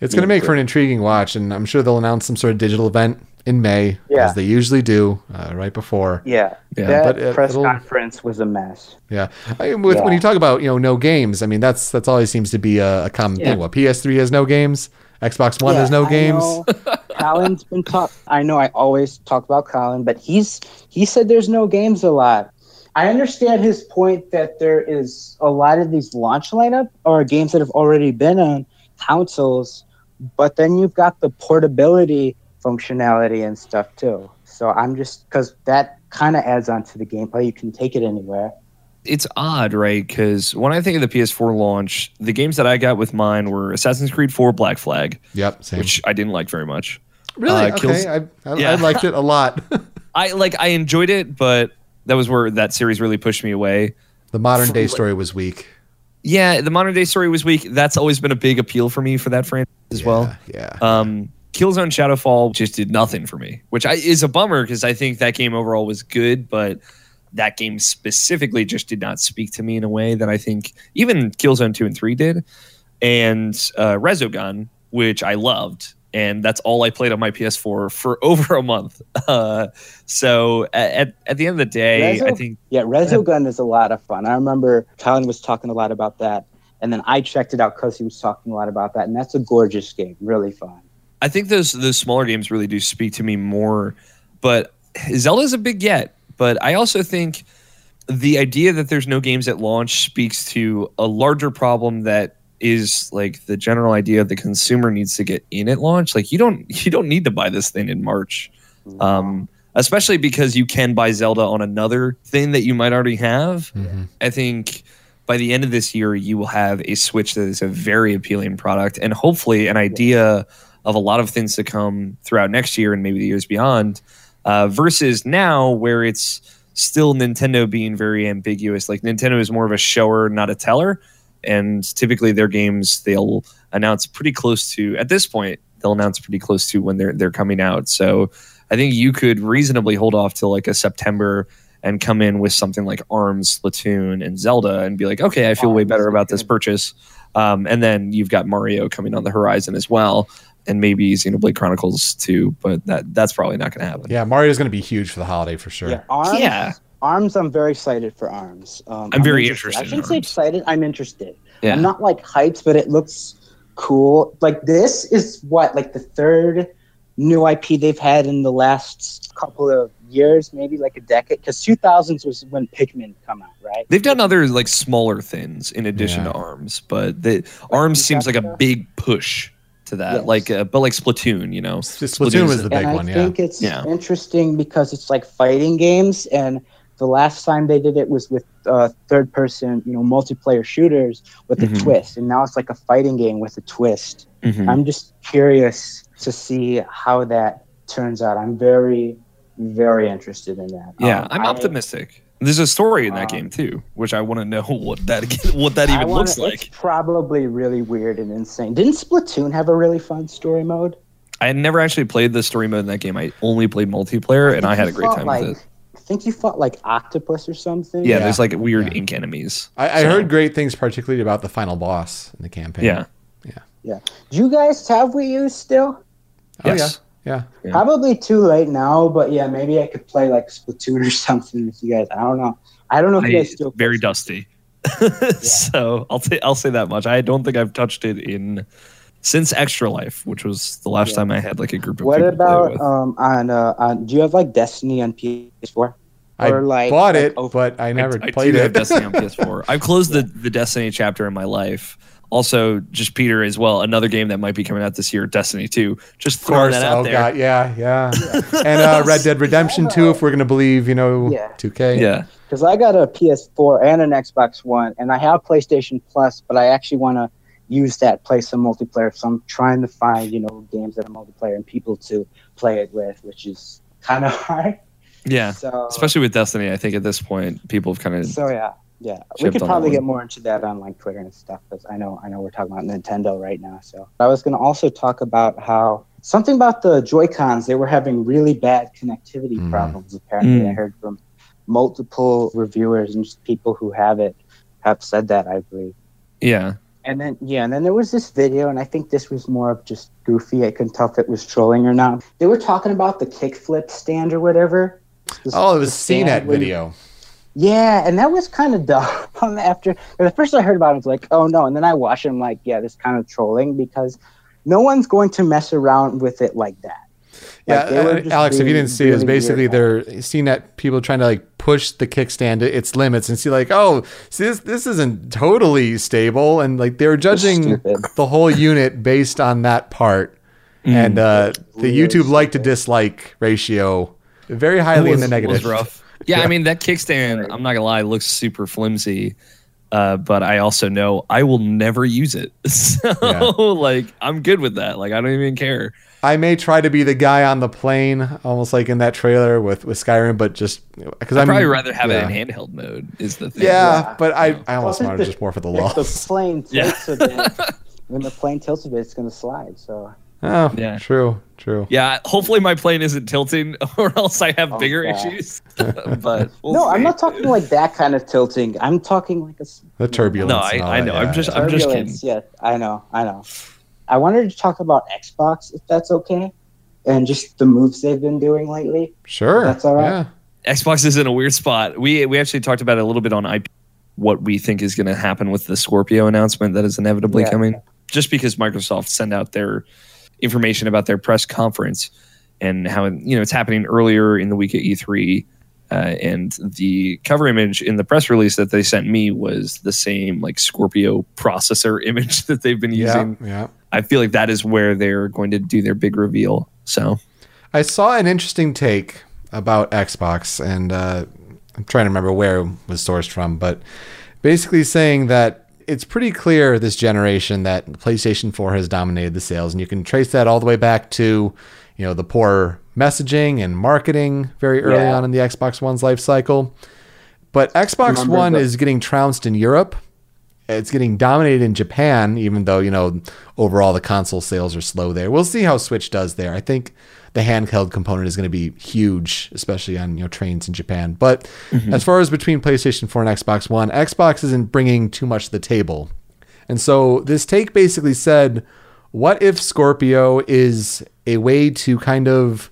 It's going to make for an intriguing watch, and I'm sure they'll announce some sort of digital event in May,
Yeah.
as they usually do, uh, right before.
Yeah.
Yeah,
that
but it-
press
it'll-
conference was a mess.
Yeah, I, with, when you talk about you know no games, I mean that's that's always seems to be a, a common
Yeah.
thing. What PS3 has no games, Xbox One
Yeah,
has no
I
games.
Colin's been talk. I know I always talk about Colin, but he's he said there's no games a lot. I understand his point that there is a lot of these launch lineup or games that have already been on consoles, but then you've got the portability functionality and stuff too. So I'm just because that kind of adds on to the gameplay. You can take it anywhere.
it's odd, right? Because when I think of the PS4 launch, the games that I got with mine were Assassin's Creed 4 Black Flag,
Yep, same.
which I didn't like very much.
really?
uh, kills-
okay, I, I,
Yeah.
I liked it a lot. [laughs]
I like I enjoyed it, but that was where that series really pushed me away.
the modern day story was weak
Yeah, the modern day story was weak. That's always been a big appeal for me for that franchise as well.
Yeah.
Um, Killzone Shadowfall just did nothing for me, which I, is a bummer because I think that game overall was good, but that game specifically just did not speak to me in a way that I think even Killzone 2 and 3 did. And uh, Resogun, which I loved, and that's all I played on my PS4 for [laughs] over a month. Uh, so at, at the end of the day, I think
Yeah, Resogun is a lot of fun. I remember Colin was talking a lot about that, and then I checked it out because he was talking a lot about that, and that's a gorgeous game, really fun.
I think those those smaller games really do speak to me more. But Zelda's a big get. But I also think the idea that there's no games at launch speaks to a larger problem that is like the general idea the consumer needs to get in at launch. Like you don't [laughs] you don't need to buy this thing in March. Um, especially because you can buy Zelda on another thing that you might already have.
Mhm.
I think by the end of this year, you will have a Switch that is a very appealing product and hopefully an idea of a lot of things to come throughout next year and maybe the years beyond. Uh, versus now, where it's still Nintendo being very ambiguous. Like Nintendo is more of a shower, not a teller. And typically, their games they'll announce pretty close to. At this point, they'll announce pretty close to when they're they're coming out. So I think you could reasonably hold off till like a September and come in with something like Arms, Splatoon, and Zelda, and be like, okay, I feel way better about this purchase. Um, and then you've got Mario coming on the horizon as well, and maybe Xenoblade Chronicles 2, but that that's probably not going to happen.
Yeah, Mario's going to be huge for the holiday for sure.
Yeah, Arms.
Yeah.
Arms. I'm very excited for Arms. Um,
I'm very
I
interested in
shouldn't say
Arms.
excited. I'm interested.
Yeah.
I'm not like hyped, but it looks cool. Like this is what like the third new IP they've had in the last couple of years, maybe like a decade. Because 2000s was when Pikmin come out, right?
They've done other like smaller things in addition
Yeah.
to Arms, but the Arms seems like a big push to that.
Yes.
Like, uh, but like Splatoon, you know,
Splatoon was the big
and I
one, yeah.
I think it's
Yeah.
interesting because it's like fighting games, and the last time they did it was with uh, third-person, you know, multiplayer shooters with a
Mhm.
twist, and now it's like a fighting game with a twist.
Mhm.
I'm just curious to see how that turns out. I'm very, very interested in that.
Yeah,
Um,
I'm
I-
optimistic. There's a story in that
Um,
game too, which I want to know [laughs] what that what that even
wanna-
looks
It's
like.
probably really weird and insane. Didn't Splatoon have a really fun story mode?
I had never actually played the story mode in that game. I only played multiplayer, and I had a great time
like,
with it.
I think you fought like octopus or something.
Yeah,
Yeah.
there's like weird
Yeah.
ink enemies.
I, I
So-
heard great things, particularly about the final boss in the campaign.
Yeah, yeah, yeah.
Do you guys have Wii U still?
Oh,
Yes.
yeah.
Yeah.
Probably too late now, but yeah, maybe I could play like Splatoon or [laughs] something with you guys. I don't know. I don't know if you guys still
very
play
dusty. [laughs] so I'll say I'll say that much. I don't think I've touched it in since Extra Life, which was the last
Yeah.
time I had like a group of
What
people to play
about
with.
um on uh on do you have like Destiny on PS4?
I
Or, like-
bought
like
it,
over-
but I never
I, I
played
do
it.
have Destiny on PS4. I've closed the, [laughs] the Destiny chapter in my life Also, just Peter as well. Another game that might be coming out this year, Destiny 2. Just
Of
throwing
course.
that out
Oh
there.
god, yeah, yeah. and uh, [laughs] Red Dead Redemption 2, if we're gonna believe, you know,
Yeah.
2K.
Yeah.
because I got a PS4 and an Xbox One, and I have PlayStation Plus, but I actually want to use that play some multiplayer. So I'm trying to find you know games that are multiplayer and people to play it with, which is kind of [laughs] hard.
Yeah.
So
Especially with Destiny, I think at this point, people have kind of.
so yeah, yeah. We could probably get more into that on like Twitter and stuff because I know I know we're talking about Nintendo right now. So I was going to also talk about how something about the Joy Cons they were having really bad connectivity
Mm.
problems. Apparently,
Mm.
I heard from multiple reviewers and just people who have it have said that. I believe.
Yeah.
And then yeah, and then there was this video, and I think this was more of just goofy. I couldn't tell if it was trolling or not. They were talking about the kickflip stand or whatever. The-
Oh, it was
the stand
CNET
where you-
video.
Yeah, and that was kind of [laughs] dumb. After the first I heard about it, I was like, oh no, and then I watched it. I'm like, yeah, this kind of trolling because no one's going to mess around with it like that.
Yeah,
Like, they
uh, Alex, if you didn't see it, it was basically they're seeing that people trying to like push the kickstand to its limits and see like, oh, see this this isn't totally stable, and like they were judging the whole unit based on that part,
Mm.
and uh, the YouTube like to dislike ratio very highly in the negative.
was rough. Yeah,
Yeah.
I mean that kickstand. I'm not gonna lie, looks super flimsy. Uh, but I also know I will never use it. [laughs] So
Yeah.
like I'm good with that. Like I don't even care.
I may try to be the guy on the plane, almost like in that trailer with with Skyrim, but just because
I'd
I'm
probably rather have
yeah.
it in handheld mode. Is the thing.
Yeah,
Yeah.
but I I almost
Plus,
wanted
the-
just more for the
If the
loss.
plane [laughs]
Yeah.
tilts a bit, when the plane tilts a bit, it's going to slide. So
Oh,
Yeah.
true, true.
Yeah, hopefully my plane isn't tilting, [laughs] or else I have
Oh,
bigger
God.
issues. [laughs] but we'll
no, I'm not talking like that kind of tilting. I'm talking like a
The turbulence.
No, I-
and all
I
that,
know. I'm just- I'm just
turbulence. Yeah, I know, I know. I wanted to talk about Xbox, if that's okay, and just the moves they've been doing lately.
Sure.
That's all right.
Yeah.
Xbox is in a weird spot. We we actually talked about it a little bit on IP. What we think is going to happen with the Scorpio announcement that is inevitably
Yeah.
coming, just because Microsoft sent out their information about their press conference and how you know it's happening earlier in the week at E3. Uh, and the cover image in the press release that they sent me was the same like Scorpio processor [laughs] image that they've been
Yeah.
using.
Yeah.
I feel like that is where they're going to do their big reveal. So
I saw an interesting take about Xbox, and uh, I'm trying to remember where it was sourced from, but basically saying that it's pretty clear this generation that PlayStation 4 has dominated the sales, and you can trace that all the way back to, you know, the poor messaging and marketing very early
Yeah.
on in the Xbox One's life cycle. But Xbox
Remember
One
the-
is getting trounced in Europe. It's getting dominated in Japan, even though, you know, overall the console sales are slow there. We'll see how Switch does there. I think the handheld component is going to be huge, especially on, you know, trains in Japan. But as far as between PlayStation 4 and Xbox One, Xbox isn't bringing too much to the table. And so this take basically said, what if Scorpio is a way to kind of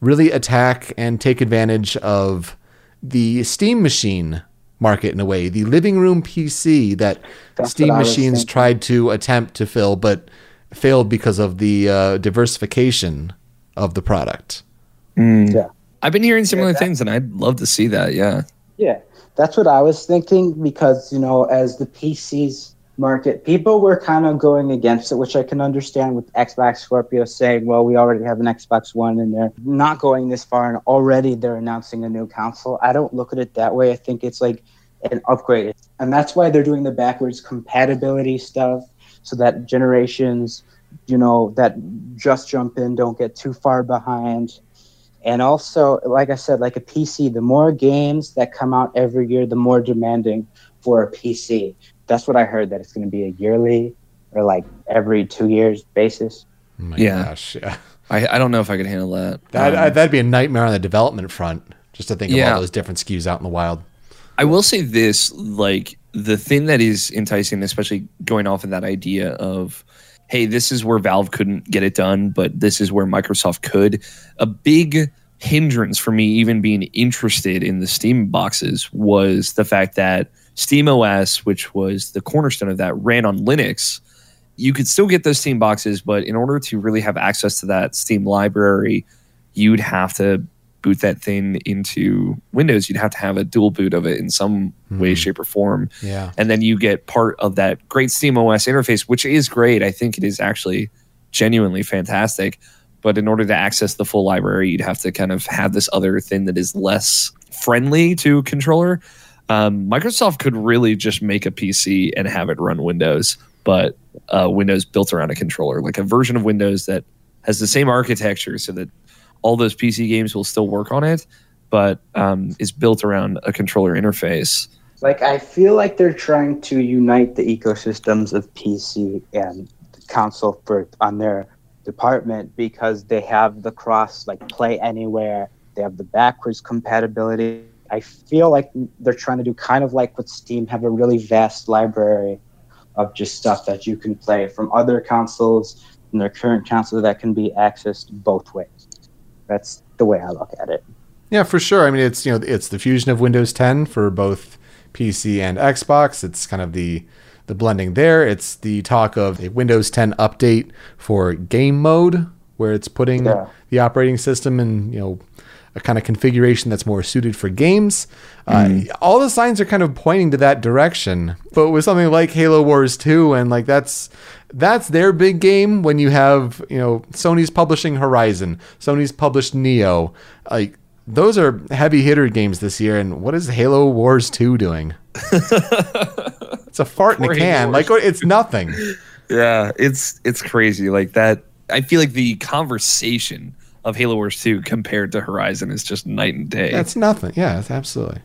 really attack and take advantage of the Steam machine market in a way, the living room PC that
That's
Steam
what I was
machines
thinking.
tried to attempt to fill, but failed because of the uh, diversification of the product. Mm.
Yeah.
I've been hearing similar
that-
things, and I'd love to see that. Yeah.
Yeah, that's what I was thinking because, you know, as the PCs market, people were kind of going against it, which I can understand with Xbox Scorpio saying, well, we already have an Xbox One and they're not going this far and already they're announcing a new console. I don't look at it that way. I think it's like an upgrade. And that's why they're doing the backwards compatibility stuff so that generations, you know, that just jump in don't get too far behind and also like i said like a pc the more games that come out every year the more demanding for a pc that's what i heard that it's going to be a yearly or like every two years basis
Oh my
Yeah.
gosh, yeah.
I, I don't know if I could handle that.
That,
Um,
that'd be a nightmare on the development front, just to think of all those different SKUs out in the wild.
I will say this: like the thing that is enticing, especially going off of that idea of, hey, this is where Valve couldn't get it done, but this is where Microsoft could. A big hindrance for me even being interested in the Steam boxes was the fact that Steam OS, which was the cornerstone of that, ran on Linux. You could still get those Steam boxes, but in order to really have access to that Steam library, you'd have to boot that thing into Windows, you'd have to have a dual boot of it in some way,
Hmm.
shape, or form.
Yeah.
And then you get part of that great Steam OS interface, which is great. I think it is actually genuinely fantastic. But in order to access the full library, you'd have to kind of have this other thing that is less friendly to controller. Um, Microsoft could really just make a PC and have it run Windows, but uh, Windows built around a controller, like a version of Windows that has the same architecture so that all those PC games will still work on it, but um, is built around a controller interface.
Like I feel like they're trying to unite the ecosystems of PC and console for on their department because they have the cross like play anywhere. They have the backwards compatibility. I feel like they're trying to do kind of like with Steam, have a really vast library of just stuff that you can play from other consoles and their current console that can be accessed both ways. That's the way I look at it.
Yeah, for sure. I mean, it's you know, it's the fusion of Windows 10 for both PC and Xbox. It's kind of the the blending there. It's the talk of a Windows 10 update for game mode, where it's putting
Yeah.
the operating system in you know a kind of configuration that's more suited for games. Uh, all the signs are kind of pointing to that direction. But with something like Halo Wars 2, and like that's that's their big game. When you have you know Sony's publishing Horizon, Sony's published Nioh, like those are heavy hitter games this year. And what is Halo Wars 2 doing? [laughs] it's a fart in a can. Like it's nothing. [laughs]
Yeah, it's it's crazy. Like that I feel like the conversation of Halo Wars 2 compared to Horizon is just night and day.
That's nothing. Yeah, it's absolutely.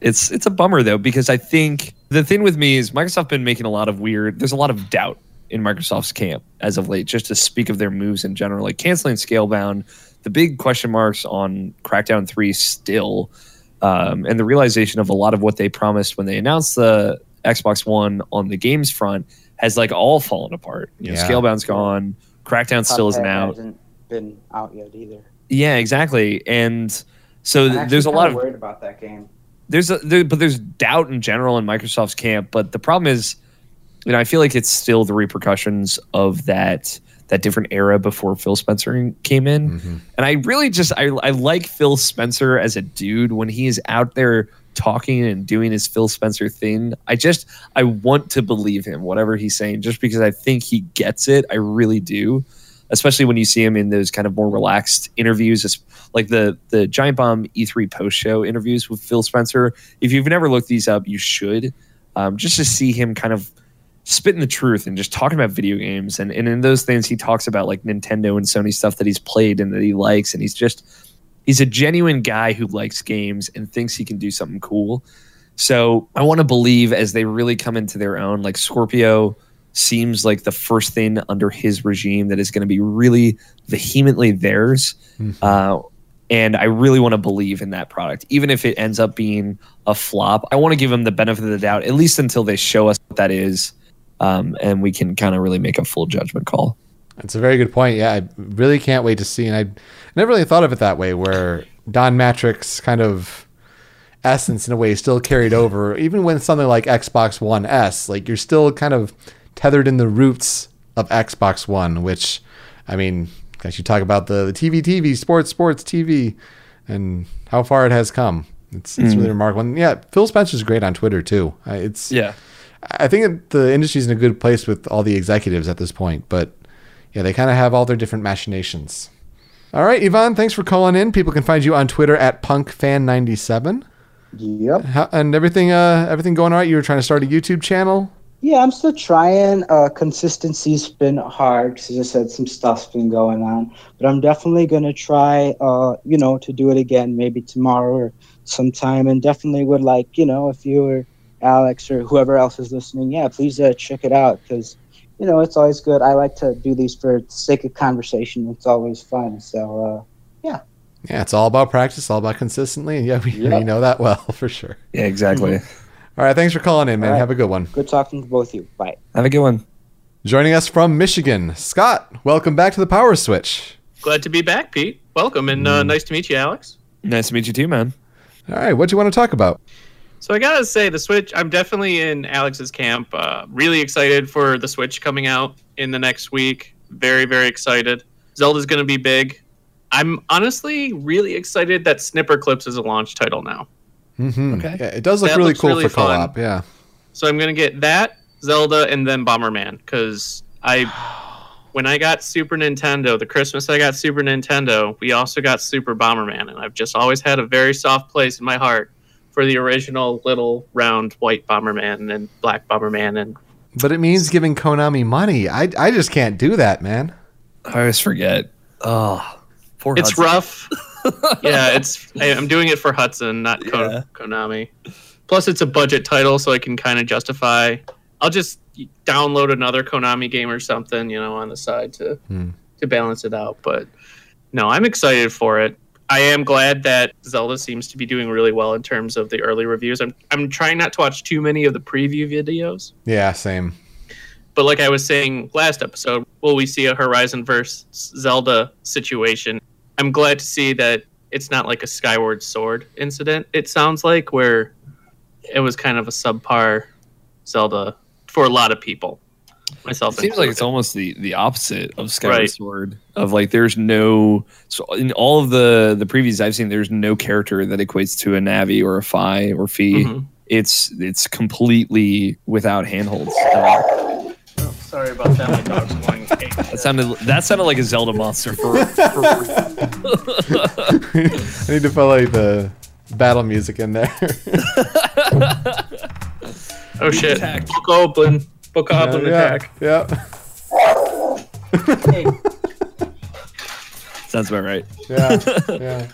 It's it's a bummer though because I think the thing with me is Microsoft been making a lot of weird. There's a lot of doubt in Microsoft's camp as of late, just to speak of their moves in general, like canceling Scalebound, the big question marks on Crackdown Three still, um, and the realization of a lot of what they promised when they announced the Xbox One on the games front has like all fallen apart. You know,
Yeah.
Scalebound's gone, Crackdown still isn't out.
Hasn't been out yet either.
Yeah, exactly, and so th- there's a lot
kinda
of
worried about that game.
there's a there, but there's doubt in general in Microsoft's camp. But the problem is, you know, I feel like it's still the repercussions of that that different era before Phil Spencer came in. Mm-hmm. And I really just I I like Phil Spencer as a dude when he is out there talking and doing his Phil Spencer thing. I just I want to believe him whatever he's saying just because I think he gets it. I really do. Especially when you see him in those kind of more relaxed interviews, like the the Giant Bomb E3 post show interviews with Phil Spencer. If you've never looked these up, you should, um, just to see him kind of spitting the truth and just talking about video games. And, and in those things, he talks about like Nintendo and Sony stuff that he's played and that he likes. And he's just, he's a genuine guy who likes games and thinks he can do something cool. So I want to believe as they really come into their own, like Scorpio seems like the first thing under his regime that is going to be really vehemently theirs. Uh, and I really want to believe in that product, even if it ends up being a flop. I want to give them the benefit of the doubt, at least until they show us what that is, um, and we can kind of really make a full judgment call.
It's a very good point. Yeah, I really can't wait to see. And I never really thought of it that way, where Don Mattrick kind of essence in a way is still carried over, even when something like Xbox One S, like you're still kind of tethered in the roots of Xbox One, which, I mean, as you talk about the, the TV, TV, sports, sports, TV, and how far it has come. It's, it's really remarkable. And yeah, Phil Spencer's great on Twitter too. It's
Yeah.
I think the industry's in a good place with all the executives at this point, but yeah, they kind of have all their different machinations. All right, Yvonne, thanks for calling in. People can find you on Twitter at punkfan97.
Yep.
How, and everything, uh, everything going all right? You were trying to start a YouTube channel.
Yeah, I'm still trying. Uh, consistency's been hard because I said some stuff's been going on, but I'm definitely gonna try. Uh, you know, to do it again, maybe tomorrow or sometime, and definitely would like, you know, if you or Alex or whoever else is listening, yeah, please uh, check it out because you know it's always good. I like to do these for the sake of conversation. It's always fun. So uh,
Yeah, Yeah, it's all about practice, all about consistently, and yeah, we,
Yep.
we know that well [laughs] for sure.
Yeah, exactly.
All right, thanks for calling in, man.
All right.
Have a good one.
good talking to both of you. Bye.
Have a good one.
Joining us from Michigan, Scott. Welcome back to the Power Switch.
Glad to be back, Pete. Welcome and uh, nice to meet you, Alex.
Nice to meet you too, man.
All right, what do you want to talk about?
So I gotta say, the Switch. I'm definitely in Alex's camp. Uh, really excited for the Switch coming out in the next week. Very, very excited. Zelda's gonna be big. I'm honestly really excited that Snipperclips is a launch title now.
Hmm
Okay.
Yeah, it does look
That
really cool
really
for
fun.
co-op. Yeah.
So I'm gonna get that Zelda and then Bomberman because I, when I got Super Nintendo, the Christmas I got Super Nintendo, we also got Super Bomberman, and I've just always had a very soft place in my heart for the original little round white Bomberman and black Bomberman, and
But it means giving Konami money. I, I just can't do that, man.
I always forget. Oh, poor
it's
Hudson.
rough. [laughs] yeah, it's I, I'm doing it for Hudson, not Ko-
Yeah.
Konami. Plus, it's a budget title, so I can kind of justify. I'll just download another Konami game or something, you know, on the side to
Hmm.
to balance it out. But no, I'm excited for it. I am glad that Zelda seems to be doing really well in terms of the early reviews. I'm I'm trying not to watch too many of the preview videos.
Yeah, same.
But like I was saying last episode, will we see a Horizon versus Zelda situation? I'm glad to see that it's not like a Skyward Sword incident. It sounds like where it was kind of a subpar Zelda for a lot of people. Myself,
It seems like it's almost the the opposite of Skyward
Right.
Sword. Of like, there's no so in all of the the previews I've seen, there's no character that equates to a Navi or a Fi or Fi.
Mhm.
It's it's completely without handholds. Uh,
sorry about that. My dog's going.
that sounded that sounded like a Zelda monster for. for [laughs]
I need to put like the battle music in there.
Oh shit!
attack.
Bokoblin, Bokoblin
yeah,
attack.
Yeah.
Hey, [laughs]
sounds about right.
Yeah. Yeah.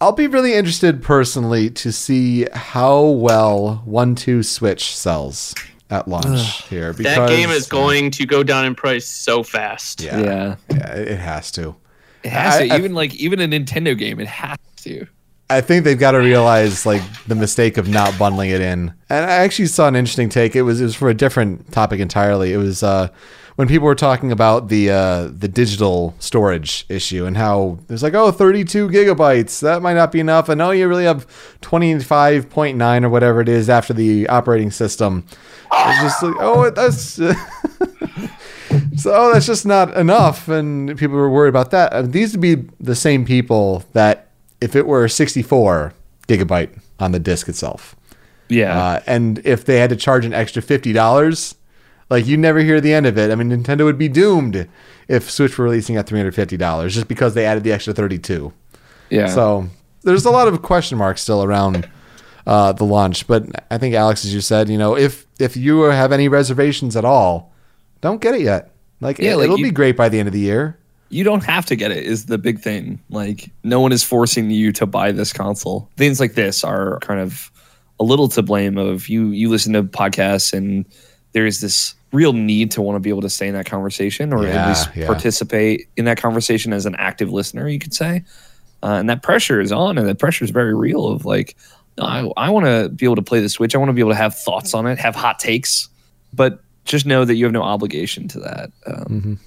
I'll be really interested personally to see how well One Two Switch sells at launch here. Because
That game is going to go down in price so fast.
Yeah,
Yeah,
yeah, it it has to.
it has
I-
to.
I-
even like even a Nintendo game, it has to.
I think they've got to realize like the mistake of not bundling it in. And I actually saw an interesting take. It was it was for a different topic entirely. It was uh, when people were talking about the uh, the digital storage issue and how there's like oh 32 gigabytes that might not be enough and oh you really have 25.9 or whatever it is after the operating system. It's just like oh that's. [laughs] So oh, that's just not enough, and people were worried about that. Uh, these would be the same people that if it were 64 gigabyte on the disk itself,
Yeah,
uh, and if they had to charge an extra fifty dollars, like you never hear the end of it. I mean, Nintendo would be doomed if Switch were releasing at three hundred fifty dollars just because they added the extra thirty two.
yeah.
So there's a lot of question marks still around uh, the launch. But I think Alex, as you said, you know, if if you have any reservations at all, don't get it yet. Like,
Yeah,
it,
like
will be great by the end of the year.
you don't have to get it is the big thing like no one is forcing you to buy this console things like this are kind of a little to blame of you you listen to podcasts and there's this real need to want to be able to stay in that conversation or
Yeah,
at least
yeah.
participate in that conversation as an active listener you could say. Uh, and that pressure is on and that pressure is very real of like no, i, I want to be able to play the switch. I want to be able to have thoughts on it have hot takes. But just know that you have no obligation to that um,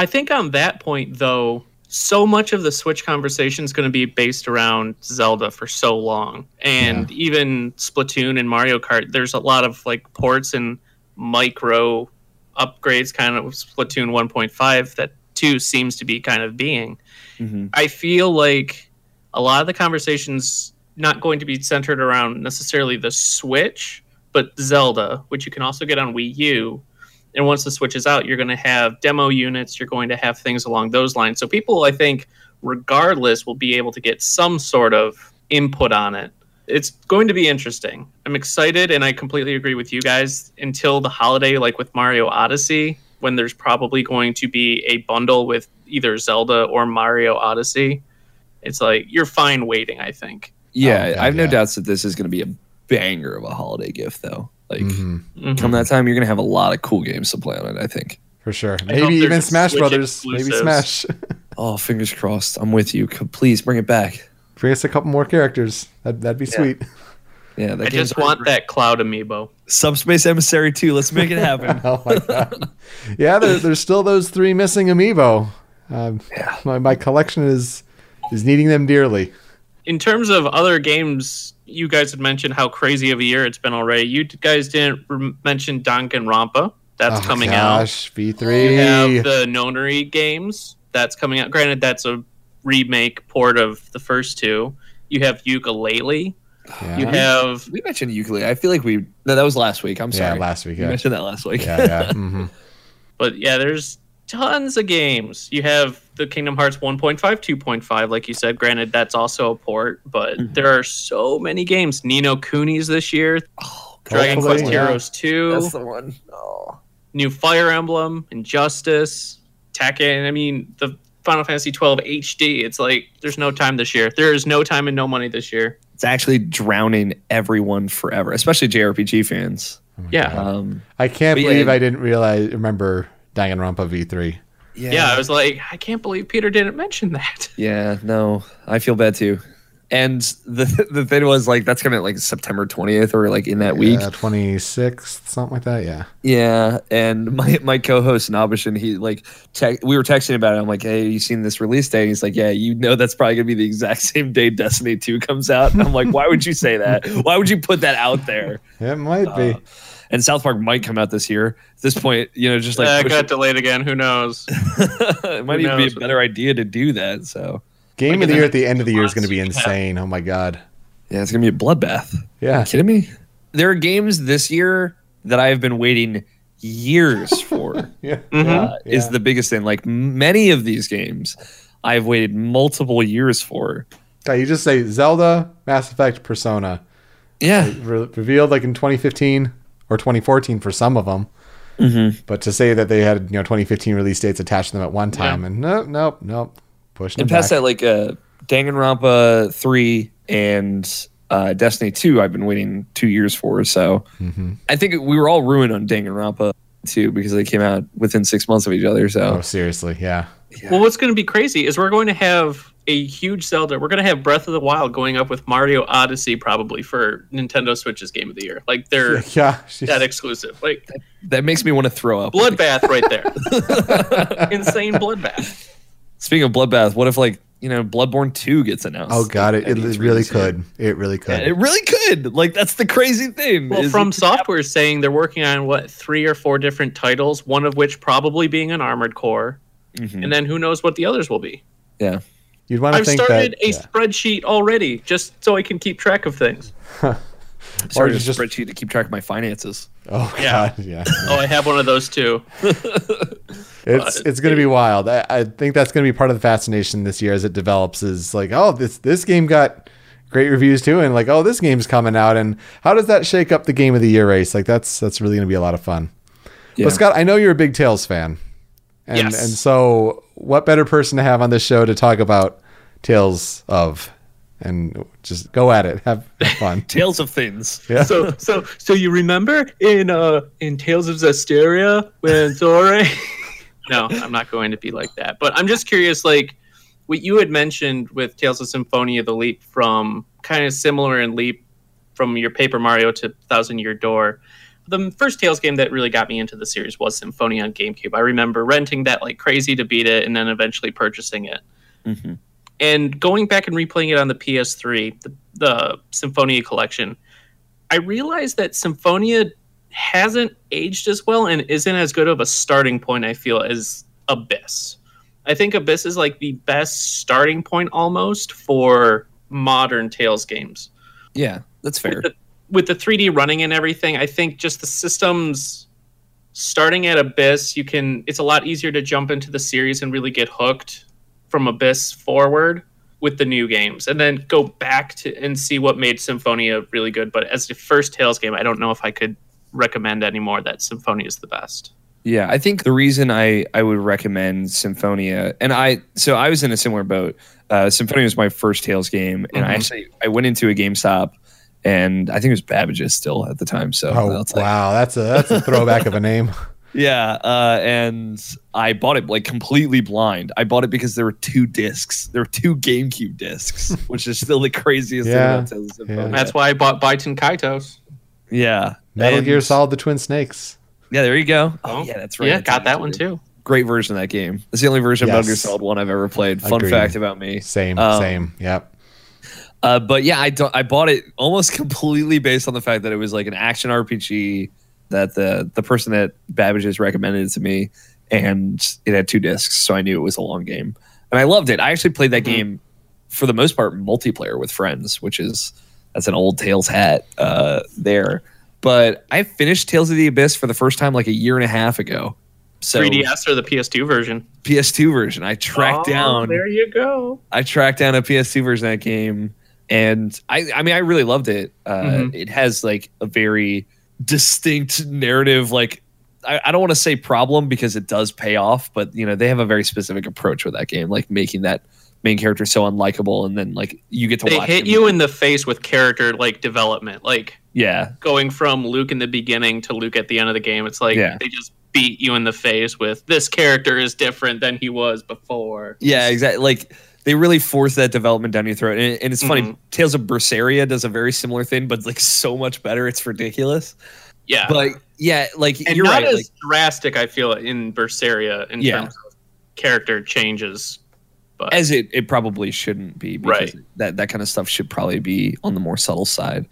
I think on that point, though, so much of the Switch conversation is going to be based around Zelda for so long, and even Splatoon and Mario Kart. There's a lot of like ports and micro upgrades, kind of Splatoon 1.5 that two seems to be kind of being.
mhm.
I feel like a lot of the conversations not going to be centered around necessarily the Switch, but Zelda, which you can also get on Wii U. And once the Switch is out, you're going to have demo units. You're going to have things along those lines. So people, I think, regardless, will be able to get some sort of input on it. It's going to be interesting. I'm excited, and I completely agree with you guys. Until the holiday, like with Mario Odyssey, when there's probably going to be a bundle with either Zelda or Mario Odyssey, it's like you're fine waiting. I think.
Yeah,
God,
I have no doubts that this is going to be a banger of a holiday gift, though. Like,
Mhm,
Mhm.
come that time, you're going to have a lot of cool games to play on it. I think.
for sure. Maybe even Smash
Switch
Brothers. Maybe. Smash. [laughs]
Oh, fingers crossed. I'm with you. C- Please bring it back.
Bring us a couple more characters. That'd, that'd be sweet. [laughs]
Yeah, that
I just want that Cloud amiibo.
Subspace Emissary 2. Let's make it [laughs] happen.
oh my god. Yeah, there, there's still those three missing amiibo. Um,
Yeah.
my, my collection is is needing them dearly.
In terms of other games, you guys had mentioned how crazy of a year it's been already. You guys didn't rem- mention Rampa. That's
Oh,
coming
gosh,
out. You have
V3.
the Nonary games. That's coming out. Granted, that's a remake port of the first two. You have Yooka-Laylee.
Yeah.
You have
We mentioned Yooka-Laylee. I feel like we no, that was last week. I'm
yeah,
sorry.
last week.
We
Yeah,
mentioned that last week.
yeah, yeah. [laughs] hmm
But yeah, there's tons of games. You have the Kingdom Hearts 1.5, 2.5, like you said. Granted, that's also a port, but
Mm-hmm.
there are so many games. Ni no Kuni's this year,
oh,
Dragon
Hopefully,
Quest
yeah.
Heroes 2,
that's the one. Oh.
new Fire Emblem, Injustice, Tekken. I mean, the Final Fantasy 12 HD. It's like there's no time this year. There is no time and no money this year.
It's actually drowning everyone forever, especially JRPG fans.
Yeah.
Um,
I can't
But yeah,
believe I didn't realize remember Danganronpa V3.
yeah,
yeah, I was like, I can't believe Peter didn't mention that.
Yeah, no, I feel bad too. And the [laughs] the thing was like that's coming like September twentieth or like in that week.
26th, something like that. Yeah.
Yeah, and my my co-host Nabishan, he like te- we were texting about it. I'm like, hey, you seen this release date? And he's like, yeah, you know that's probably gonna be the exact [laughs] same day Destiny Two comes out. And I'm like, why would you say that? Why would you put that out there? [laughs]
It might be.
Uh, and South Park might come out this year. At this point, you know, just like
Uh, it got
it-
delayed again. Who knows?
it might
who
even be a better idea to do that. So
Game
like
of the year at the end of the year is going to be insane. Oh my god.
yeah, it's gonna be a bloodbath.
Yeah.
Are you kidding me? There are games this year that I have been waiting years [laughs] for.
Yeah.
Mhm.
uh, is the biggest thing. Like many of these games, I've waited multiple years for.
God, you just say Zelda, Mass Effect, Persona.
Yeah,
Re- revealed like in 2015 or 2014 for some of them.
mm-hmm.
But to say that they had you know 2015 release dates attached to them at one time, and nope, nope, nope, pushing
and past
back.
that, like uh, Danganronpa three and uh, Destiny two, I've been waiting two years for. So
Mhm.
I think we were all ruined on Danganronpa two because they came out within six months of each other.
Oh,
So
seriously, yeah.
Well, what's going to be crazy is we're going to have a huge Zelda. We're going to have Breath of the Wild going up with Mario Odyssey probably for Nintendo Switch's Game of the Year. Like they're [laughs]
Yeah. she's-
that exclusive. Like
that makes me want to throw up.
bloodbath right there. [laughs] Insane bloodbath.
Speaking of bloodbath, what if like you know Bloodborne two gets announced?
oh god, it, it, really could. It really could.
Yeah, it really could. Like that's the crazy thing.
Well,
is
From
it-
Software is saying they're working on what three or four different titles, one of which probably being an Armored Core,
Mhm.
and then who knows what the others will be.
yeah.
You'd want to
I've
think
started
that.
a
yeah.
spreadsheet already just so I can keep track of things. [laughs]
Started
you
a
just-
spreadsheet to keep track of my finances.
Oh [laughs]
Yeah.
god, yeah.
Oh, I have one of those too. [laughs]
It's [laughs] it's going to be wild. I, I think that's going to be part of the fascination this year as it develops. Is like, oh, this this game got great reviews too, and like, oh, this game's coming out, and how does that shake up the game of the year race? Like, that's that's really going to be a lot of fun.
Yeah.
But Scott, I know you're a big Tales fan, and
Yes.
and so what better person to have on this show to talk about Tales of, and just go at it, have, have fun. [laughs]
Tales of Things.
Yeah.
So, so, so you remember in uh in Tales of Zestiria when [laughs] Sorey? no, I'm not going to be like that. But I'm just curious, like what you had mentioned with Tales of Symphonia, the leap from kind of similar in leap from your Paper Mario to Thousand Year Door. The first Tales game that really got me into the series was Symphonia on GameCube. I remember renting that like crazy to beat it, and then eventually purchasing it
Mhm.
And going back and replaying it on the PS3, the, the Symphonia collection, I realized that Symphonia hasn't aged as well and isn't as good of a starting point, I feel, as Abyss. I think Abyss is like the best starting point almost for modern Tales games.
Yeah, that's fair.
With the, with the 3D running and everything, I think just the systems starting at Abyss, you can it's a lot easier to jump into the series and really get hooked from Abyss forward with the new games and then go back to and see what made Symphonia really good. But as the first Tales game, I don't know if I could recommend anymore that Symphonia is the best.
Yeah, I think the reason I I would recommend Symphonia, and I so I was in a similar boat. Uh, Symphonia was my first Tales game, and I
Mhm.
actually I went into a GameStop, and I think it was Babbage's still at the time. So
Oh
I'll tell you.
wow, that's a that's a throwback of a name. [laughs]
yeah, uh, and I bought it like completely blind. I bought it because there were two discs. There were two GameCube discs, [laughs] which is still the craziest
Yeah,
thing about Tales of Symphonia.
yeah.
That's why I bought Baten Kaitos.
yeah,
Metal
And-
Gear Solid: The Twin Snakes.
Yeah, there you go. Oh,
Oh,
yeah, that's right.
Yeah,
That's
got that one too.
Great version of that game. It's the only version of Metal Gear Solid One I've ever played. Fun
Agreed.
fact about me.
Same,
Um,
same. Yep.
Uh, but yeah, I don't, I bought it almost [laughs] completely based on the fact that it was like an action RPG that the the person that Babbage has recommended it to me, and it had two discs, so I knew it was a long game. and I loved it. I actually played that
Mhm.
game for the most part multiplayer with friends, which is that's an old Tales hat uh, there. But I finished Tales of the Abyss for the first time like a year and a half ago. So
3DS or the PS2 version.
PS2 version. I tracked
Oh,
down.
There you go.
I tracked down a PS2 version of that game, and I, I mean, I really loved it. Uh,
Mhm.
It has like a very distinct narrative. Like, I, I don't want to say problem because it does pay off, but you know, they have a very specific approach with that game, like making that main character so unlikable, and then like you get to
They hit you in the face with character like development, like
Yeah,
going from Luke in the beginning to Luke at the end of the game. It's like
Yeah.
they just beat you in the face with this character is different than he was before.
yeah, exactly. Like. They really force that development down your throat, and, and it's funny.
Mhm.
Tales of Berseria does a very similar thing, but like so much better. It's ridiculous.
Yeah.
But yeah, like
and
you're
not
right.
as
like,
drastic, I feel, in Berseria in
Yeah.
terms of character changes. But
as it, it probably shouldn't be because
Right.
that, that kind of stuff should probably be on the more subtle side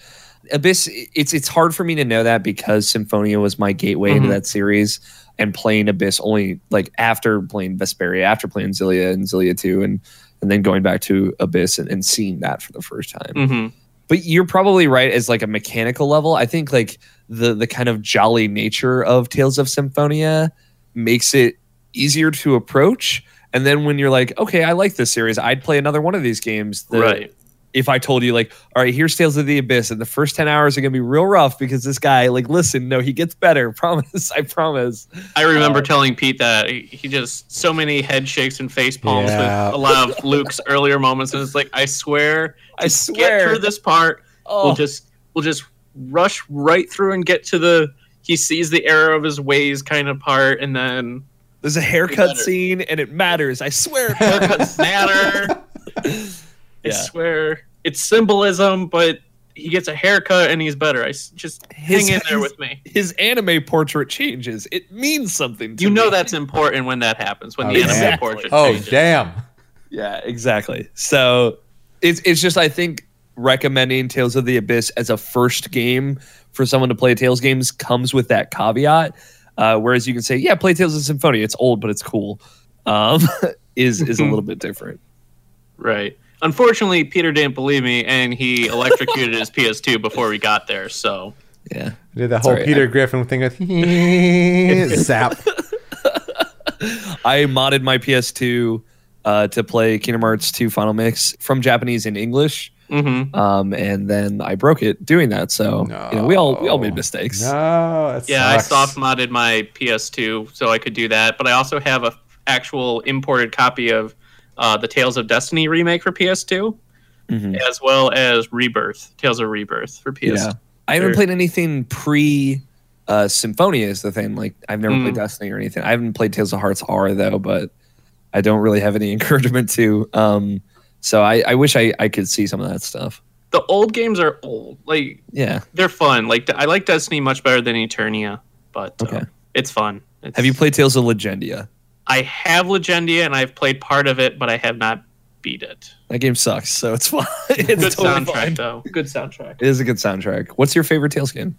abyss it's it's hard for me to know that because symphonia was my gateway into
Mhm.
that series and playing abyss only like after playing vesperia after playing Xillia and Xillia 2 and and then going back to abyss and, and seeing that for the first time.
Mhm.
but you're probably right as like a mechanical level. I think like the the kind of jolly nature of tales of symphonia makes it easier to approach. And then when you're like okay i like this series. I'd play another one of these games. The-
right.
If i told you like all right here's tales of the abyss and the first 10 hours are going to be real rough because this guy like listen no he gets better [laughs] promise i promise
I remember
Uh,
telling Pete that he he just so many head shakes and face palms
Yeah.
with a lot of Luke's earlier moments, and it's like I swear,
i
just get
swear
through this part.
oh,
We'll just we'll just rush right through and get to the he sees the error of his ways kind of part, and then
there's a haircut scene and it matters i swear
haircuts [laughs] matter. [laughs] I
Yeah.
swear it's symbolism, but he gets a haircut and he's better. I s- just
His-
hang in there
his-
with me.
his anime portrait changes. It means something to
You know
me.
that's important when that happens when
Oh,
the
yeah.
anime portrait.
Oh
changes.
damn!
Yeah, exactly. So it's it's just I think recommending Tales of the Abyss as a first game for someone to play Tales games comes with that caveat. Uh, whereas you can say, yeah, play Tales of Symphonia. It's old, but it's cool. Um, [laughs] is is a [laughs] little bit different.
Right. Unfortunately, Peter didn't believe me, and he [laughs] electrocuted his PS2 before we got there. So
Yeah.
I did that whole
Sorry,
Peter
I-
Griffin thing with [laughs] zap.
I modded my PS2 uh, to play Kingdom Hearts 2 Final Mix from Japanese and English.
hmm
Um, and then I broke it doing that. So you know, we all we all made mistakes.
No, that
yeah, I soft modded my PS2 so I could do that. But I also have a actual imported copy of uh, the Tales of Destiny remake for PS2,
Mhm.
as well as Rebirth, Tales of Rebirth for PS2.
Yeah. I haven't played anything pre uh, Symphonia is the thing. Like I've never
Mm.
played Destiny or anything. I haven't played Tales of Hearts R though, but I don't really have any [laughs] encouragement to. Um, so I, I wish I, I could see some of that stuff.
The old games are old. Like
Yeah.
they're fun. Like I like Destiny much better than Eternia, but uh, it's fun. It's,
Have you played Tales of Legendia?
I have Legendia and I've played part of it, but I have not beat it.
That game sucks, so it's [laughs] fine. it's
Good
totally
soundtrack
fine.
though. Good soundtrack.
It is a good soundtrack. What's your favorite Tales game?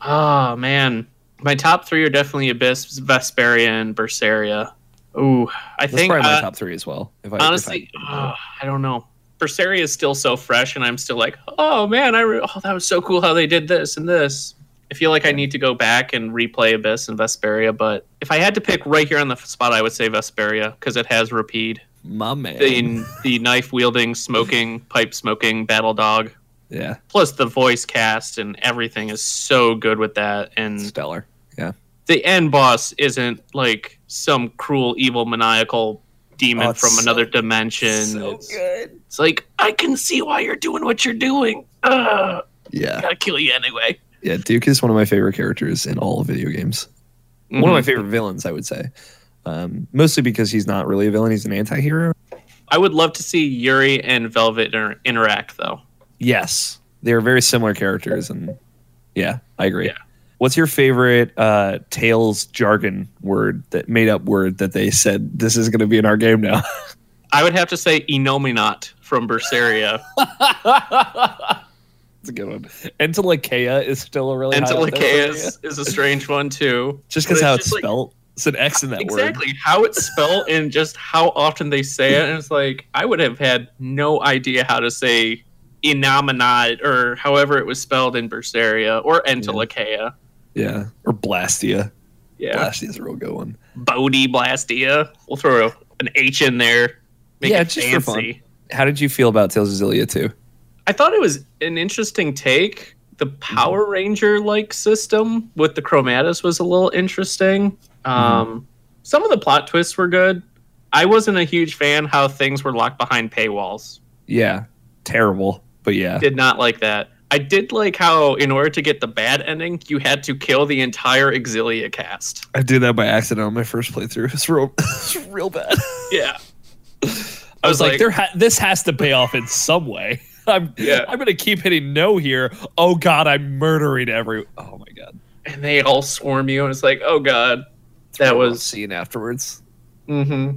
Oh man, my top three are definitely Abyss, Vesperia, and Berseria. Ooh, I
That's
think
probably my
uh,
top three as well. If I
honestly,
if I,
uh, I don't know. Berseria is still so fresh, and I'm still like, oh man, I re- oh that was so cool how they did this and this. I feel like I need to go back and replay Abyss and Vesperia, but if I had to pick right here on the spot, I would say Vesperia because it has Repede,
my man.
the the knife wielding, smoking, pipe smoking battle dog.
yeah,
Plus the voice cast and everything is so good with that, and
stellar. Yeah.
the end boss isn't like some cruel, evil, maniacal demon
Oh,
from
so-
another dimension.
So
it's,
good.
it's like I can see why you're doing what you're doing. Ugh,
Yeah.
gotta kill you anyway.
Yeah, Duke is one of my favorite characters in all video games. One of my
Mhm.
favorite villains, I would say. Um, mostly because he's not really a villain; he's an anti-hero.
I would love to see Yuri and Velvet inter- interact, though.
Yes, they're very similar characters, and yeah, I agree.
Yeah.
What's your favorite uh, Tales jargon word that made up word that they said this is going to be in our game now? [laughs]
I would have to say Innominat from Berseria. [laughs]
It's a good one. Entelexeia is still a really high up there
Entelexeia
for me.
is, is a strange one too.
just because how
just
it's
like-
It's an X in that word.
exactly how it's spelled and just how often they say it. And it's like I would have had no idea how to say Innominat or however it was spelled in Berseria or Entelexeia.
Yeah. Or Blastia.
Yeah.
Blastia's a real good one.
Bodhi Blastia. We'll throw an H in there. Make
Yeah,
it
just for fun. How did you feel about Tales of Xillia 2?
I thought it was an interesting take. The Power Ranger like system with the Chromatus was a little interesting. Um, some of the plot twists were good. I wasn't a huge fan how things were locked behind paywalls.
Yeah. Terrible. But yeah.
Did not like that. I did like how, in order to get the bad ending, you had to kill the entire Xillia cast.
I did that by accident on my first playthrough. [laughs] It's real, [laughs] it's real bad.
Yeah. [laughs]
I was like, there ha- this has to pay off in some way. [laughs] I'm
Yeah.
I'm gonna keep hitting no here. Oh god, I'm murdering every. Oh my god,
and they all swarm you, and it's like, oh god, that was.
scene afterwards.
hmm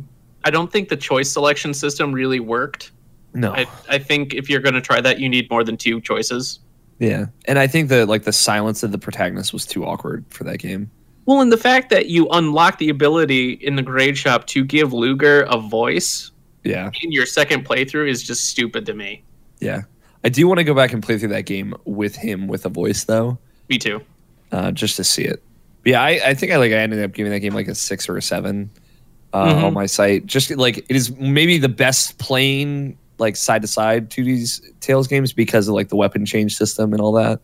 I don't think the choice selection system really worked.
No,
I, I think if you're going to try that, you need more than two choices.
yeah, and I think that like the silence of the protagonist was too awkward for that game.
Well, and the fact that you unlock the ability in the grade shop to give Ludger a voice
Yeah,
in your second playthrough is just stupid to me.
Yeah. I do want to go back and play through that game with him with a voice though,
Me too.
uh, just to see it. But yeah, I, I think I like I ended up giving that game like a six or a seven uh,
Mhm.
on my site. Just like it is maybe the best playing like side to side to these Tales games because of like the weapon change system and all that,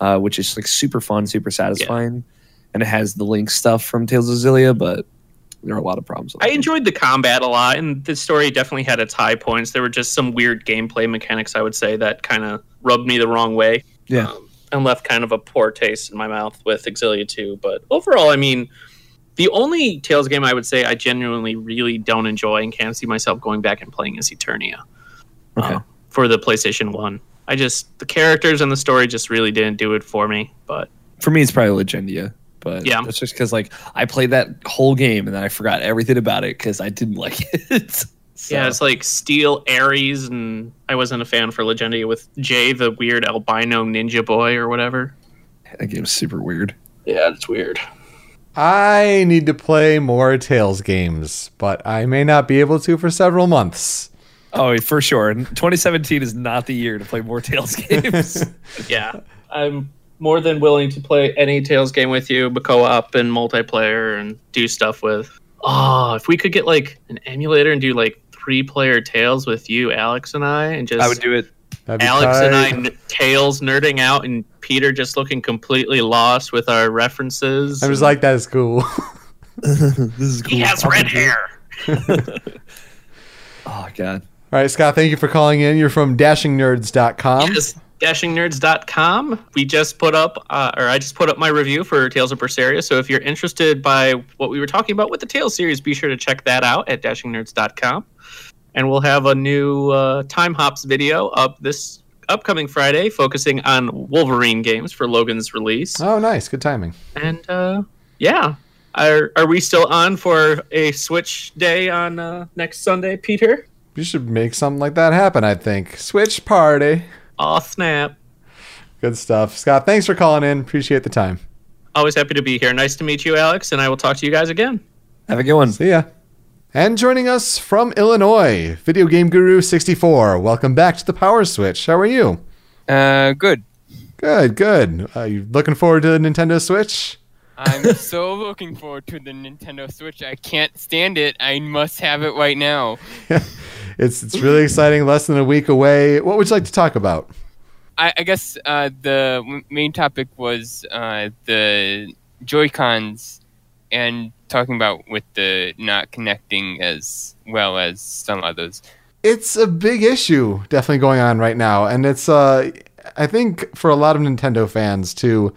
uh, which is like super fun, super satisfying, and it has the link stuff from Tales of Xillia, but there are a lot of problems. with
I
game.
enjoyed the combat a lot, and the story definitely had its high points. There were just some weird gameplay mechanics, I would say, that kind of rubbed me the wrong way.
Yeah.
Um, and left kind of a poor taste in my mouth with Xillia 2. But overall, I mean, the only Tales game I would say I genuinely really don't enjoy and can't see myself going back and playing is Eternia
Okay.
uh, for the PlayStation 1. I just, the characters and the story just really didn't do it for me. But
For me, it's probably Legendia. But
Yeah.
that's just because like I played that whole game and then I forgot everything about it because I didn't [laughs] like it. So,
Yeah, it's like Steel Ares, and I wasn't a fan for Legendia with Jay, the weird albino ninja boy or whatever.
that game's super weird.
Yeah, it's weird.
I need to play more Tales games, but I may not be able to for several months.
Oh, for sure. 2017 is not the year to play more Tales [laughs] games.
Yeah, I'm more than willing to play any Tales game with you, but co-op and multiplayer, and do stuff with. Oh, if we could get like an emulator and do like three-player Tales with you, Alex, and I, and just
I would do it.
That'd be
Alex and I
tight.
n- Tales nerding out, and Peter just looking completely lost with our references.
I was like, that is cool. [laughs]
this is cool.
he has red hair. [laughs]
Oh god.
All right, Scott, thank you for calling in. You're from dashingnerds.com.
Yes, dashingnerds.com. We just put up, uh, or I just put up my review for Tales of Berseria. So if you're interested by what we were talking about with the Tales series, be sure to check that out at dashingnerds.com. And we'll have a new uh, Time Hops video up this upcoming Friday, focusing on Wolverine games for Logan's release.
Oh, nice. Good timing.
And uh, yeah, are are we still on for a Switch day on uh, next Sunday, Peter?
You should make something like that happen, I think. Switch party.
Aw, snap.
Good stuff. Scott, thanks for calling in. Appreciate the time.
Always happy to be here. Nice to meet you, Alex, and I will talk to you guys again.
Have a good one.
See ya. And joining us from Illinois, Video Game Guru 64. Welcome back to the Power Switch. How are you?
Uh, good.
Good, good. Uh, you looking forward to the Nintendo Switch?
I'm so [laughs] looking forward to the Nintendo Switch. I can't stand it. I must have it right now. [laughs]
It's it's really exciting. Less than a week away. What would you like to talk about?
I, I guess uh, the main topic was uh, the Joy Cons and talking about with the not connecting as well as some others.
It's a big issue definitely going on right now, and it's uh, I think for a lot of Nintendo fans to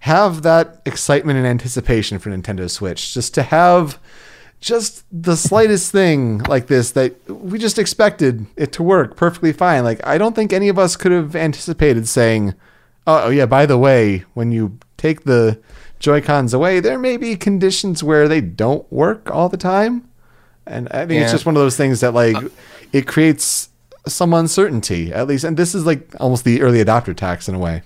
have that excitement and anticipation for Nintendo Switch, just to have just the slightest thing like this that we just expected it to work perfectly fine. Like I don't think any of us could have anticipated saying, "Oh yeah, by the way, when you take the Joy Cons away, there may be conditions where they don't work all the time." And I think it's just one of those things that like it creates some uncertainty at least, and this is like almost the early adopter tax in a way.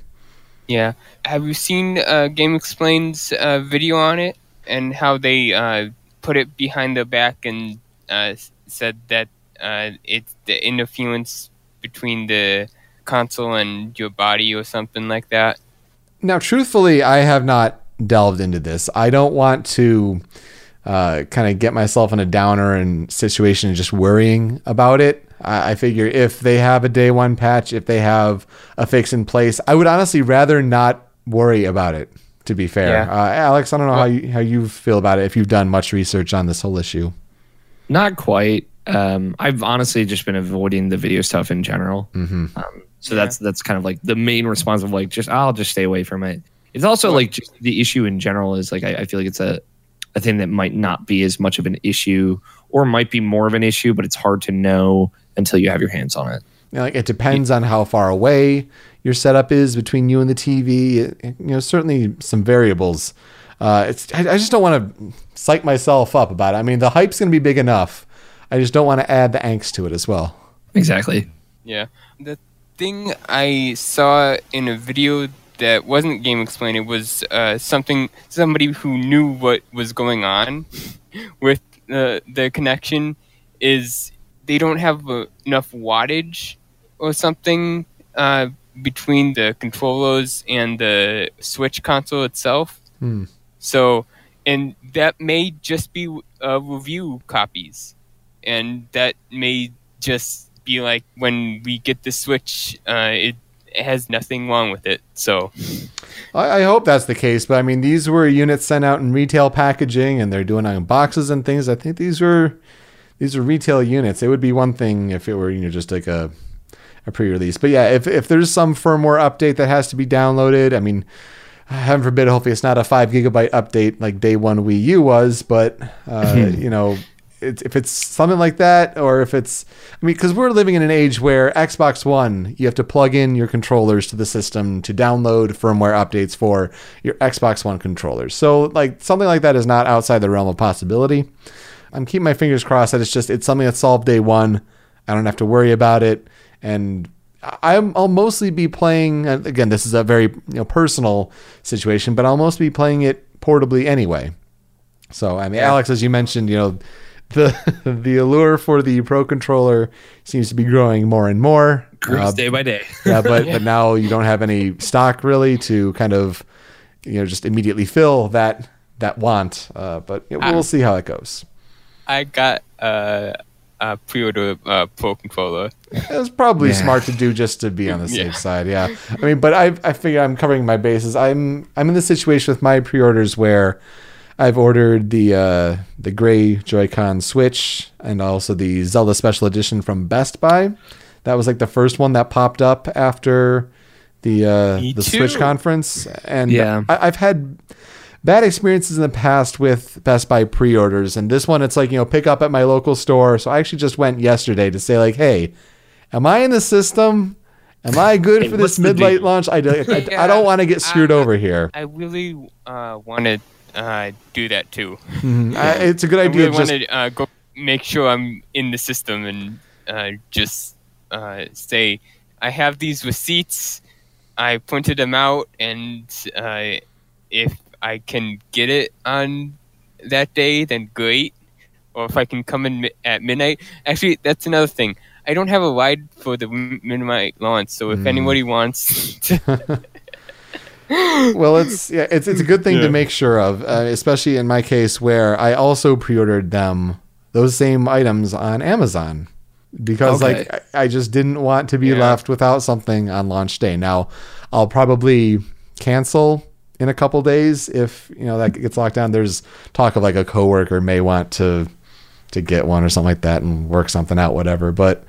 Yeah. Have you seen uh, GameXplain's uh, video on it? and how they uh, put it behind the back and uh, said that uh, it's the interference between the console and your body or something like that.
Now, truthfully, I have not delved into this. I don't want to uh, kind of get myself in a downer and situation and just worrying about it. I, I figure if they have a day one patch, if they have a fix in place, I would honestly rather not worry about it. To be fair,
Yeah.
uh, Alex, I don't know how you, how you feel about it. If you've done much research on this whole issue,
Not quite. Um, I've honestly just been avoiding the video stuff in general.
mm-hmm.
Um, so that's that's kind of like the main response of like just I'll just stay away from it. It's also like just the issue in general is like I, I feel like it's a a thing that might not be as much of an issue or might be more of an issue, but it's hard to know until you have your hands on it.
You know, like it depends on how far away your setup is between you and the TV. You know, certainly some variables. Uh, it's I, I just don't want to psych myself up about it. I mean, the hype's going to be big enough. I just don't want to add the angst to it as well.
Exactly.
Yeah. The thing I saw in a video that wasn't game explained, it was uh, something somebody who knew what was going on [laughs] with the the connection is they don't have uh, enough wattage or something uh, between the controllers and the Switch console itself.
Hmm.
So, and that may just be uh, review copies, and that may just be like when we get the Switch, uh, it has nothing wrong with it. So,
I, I hope that's the case, but I mean, these were units sent out in retail packaging, and they're doing it on boxes and things. I think these were these are retail units. It would be one thing if it were you know just like a a pre-release, but yeah, if if there's some firmware update that has to be downloaded, I mean. Heaven forbid, hopefully it's not a five gigabyte update like day one Wii U was, but uh, you know, it's, if it's something like that, or if it's, I mean, because we're living in an age where Xbox One, you have to plug in your controllers to the system to download firmware updates for your Xbox One controllers. So, like, something like that is not outside the realm of possibility. I'm keeping my fingers crossed that it's just it's something that's solved day one. I don't have to worry about it, and I'm, I'll mostly be playing. Again, this is a very you know personal situation, but I'll mostly be playing it portably anyway. So, I mean, Alex, as you mentioned, you know, the [laughs] the allure for the Pro controller seems to be growing more and more. Uh,
day by day. [laughs]
yeah, but but [laughs] now you don't have any stock really to kind of you know just immediately fill that that want. Uh, but you know, we'll
Ah.
see how it goes.
I got uh, a pre-order uh, Pro controller.
It was probably
Yeah.
smart to do just to be on the [laughs] safe
Yeah.
side. Yeah, I mean, but I I figure I'm covering my bases. I'm I'm in the situation with my pre-orders where I've ordered the uh, the gray Joy-Con Switch and also the Zelda Special Edition from Best Buy. That was like the first one that popped up after the uh,
Me
the Switch conference, and
Yeah.
I, I've had bad experiences in the past with Best Buy pre-orders, and this one it's like you know pick up at my local store. So I actually just went yesterday to say like, hey, am I in the system? Am I good
Hey,
for this
the
midlight
deal?
launch? I, I, I, [laughs]
Yeah.
don't want to get screwed
Uh,
over here.
I really uh, want to uh, do that too.
Mhm. I, it's a good
I
idea.
really want to uh, go make sure I'm in the system and uh, just uh, say I have these receipts. I printed them out, and uh, if I can get it on that day, then great. Or if I can come in mi- at midnight. Actually, that's another thing. I don't have a ride for the midnight launch, so if
Mm.
anybody wants, [laughs] to, [laughs]
well, it's yeah, it's it's a good thing
Yeah.
to make sure of, uh, especially in my case where I also pre-ordered them those same items on Amazon because
Okay.
like I, I just didn't want to be
Yeah.
left without something on launch day. Now, I'll probably cancel in a couple days if you know that gets locked down. There's talk of like a coworker may want to to get one or something like that and work something out, whatever. But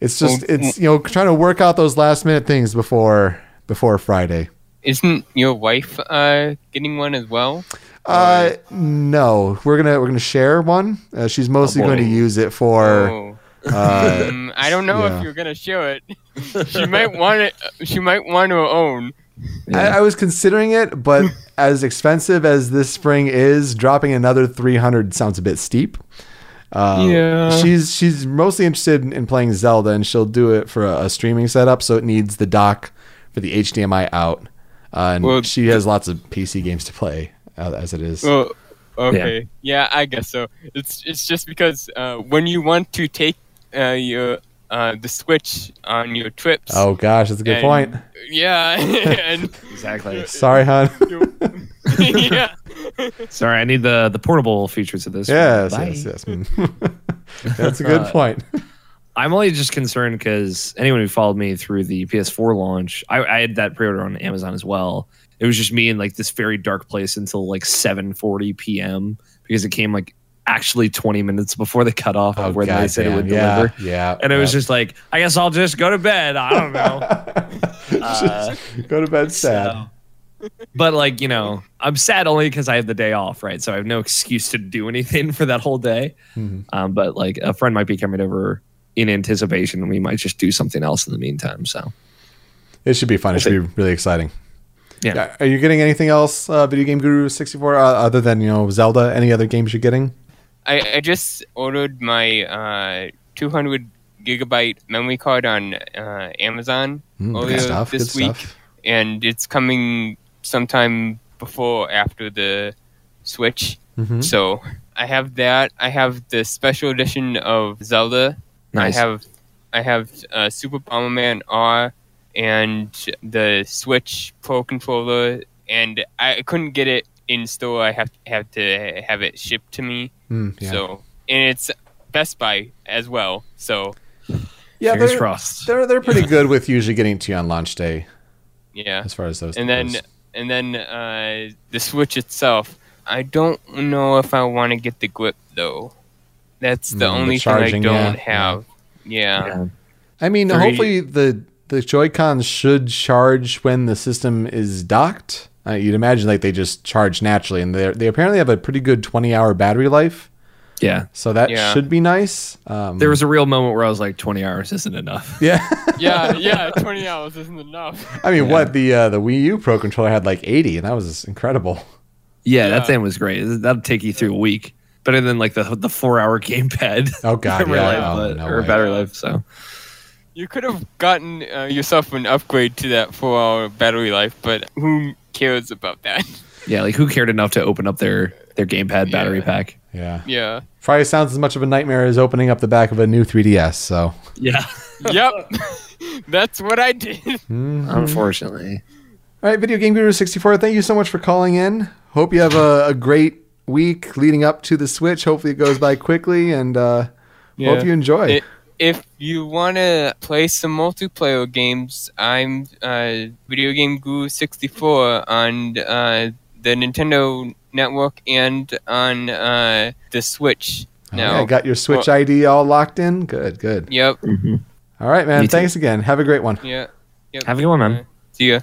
it's just it's you know trying to work out those last minute things before before Friday.
isn't your wife uh, getting one as well?
Uh, no, we're gonna we're gonna share one. Uh, she's mostly
Oh,
going to use it for.
Oh.
Uh,
Um, [laughs] I don't know
yeah.
if you're gonna show it. she might want it. She might want her own.
I, I was considering it, but [laughs] as expensive as this spring is, dropping another three hundred sounds a bit steep. Uh,
Yeah.
she's she's mostly interested in, in playing Zelda, and she'll do it for a, a streaming setup, so it needs the dock for the HDMI out. Uh, and
Well,
she has lots of PC games to play uh, as it is.
Well, Okay. Yeah. I guess so. It's it's just because uh, when you want to take uh, your uh, the Switch on your trips.
Oh gosh, that's a good
and-
point.
Yeah. [laughs] and [laughs]
Exactly.
Sorry, hon. [laughs]
yeah.
Sorry, I need the the portable features of this. one.
yes,
Bye.
yes, yes. Mm. that's a good
Uh,
point.
I'm only just concerned because anyone who followed me through the PS4 launch, I, I had that pre-order on Amazon as well. It was just me in like this very dark place until like 7:40 p.m. because it came like actually 20 minutes before the cutoff of where they said it would
Oh, yeah,
deliver.
Yeah,
And it was just like, I guess I'll just go to bed. I don't know. [laughs] Uh,
Go to bed sad.
So- but like you know, I'm sad only because I have the day off, right? So I have no excuse to do anything [laughs] for that whole day.
Mhm.
Um, but like a friend might be coming over in anticipation, and we might just do something else in the meantime. So
It should be fun. It should be really exciting.
Yeah.
Are you getting anything else, uh, Video Game Guru 64, uh, other than, you know, Zelda? Any other games you're getting?
I, I just ordered my uh, 200 gigabyte memory card on uh, Amazon
Mm,
earlier
good stuff.
this
good
week,
stuff.
and it's coming sometime before or after the Switch.
Mhm.
So I have that. I have the special edition of Zelda.
nice.
I have I have uh, Super Bomberman R and the Switch Pro controller, and I couldn't get it in store. I have have to have it shipped to me.
Mm, yeah.
So and it's Best Buy as well. So
yeah,
Fingers
they're,
crossed.
they're, they're pretty good with usually getting to you on launch day
yeah,
as far as those
and then
goes.
and then uh, the Switch itself. I don't know if I want to get the grip though. That's the
Mm, the
only
charging,
thing I don't have. Yeah.
Yeah.
I mean,
Three-
hopefully the the Joy-Cons should charge when the system is docked. Uh, you'd imagine like they just charge naturally, and they they apparently have a pretty good 20 hour battery life,
yeah.
so that
Yeah.
should be nice. Um,
There was a real moment where I was like, 20 hours isn't enough. [laughs]
yeah. [laughs]
yeah, yeah, 20 hours isn't enough.
I mean, what the uh, the Wii U Pro controller had like 80, and that was incredible.
Yeah,
Yeah.
that thing was great. That'll take you through a week. Better than like the the four hour [laughs] gamepad.
Oh god,
battery
yeah,
life,
oh,
but-
no
or
way.
battery life. So
You could have gotten uh, yourself an upgrade to that four-hour battery life, but who cares about that? [laughs]
yeah, like who cared enough to open up their their gamepad battery
Yeah.
pack?
Yeah,
Yeah.
probably sounds as much of a nightmare as opening up the back of a new 3DS. So,
Yeah, [laughs]
yep. [laughs] That's what I did.
Mhm.
unfortunately.
all right, Video Game Guru 64, thank you so much for calling in. Hope you have a, a great week leading up to the Switch. Hopefully, it goes by quickly, and uh,
Yeah.
hope you enjoy.
It- if you want to play some multiplayer games, I'm uh, Video Game Guru 64 on uh, the Nintendo Network and on uh, the Switch. Now.
yeah, got your Switch ID all locked in. Good, good.
Yep.
All right, man.
Me too.
Thanks again. Have a great one.
Yeah. Yep.
Have a good one, man.
Uh, see ya.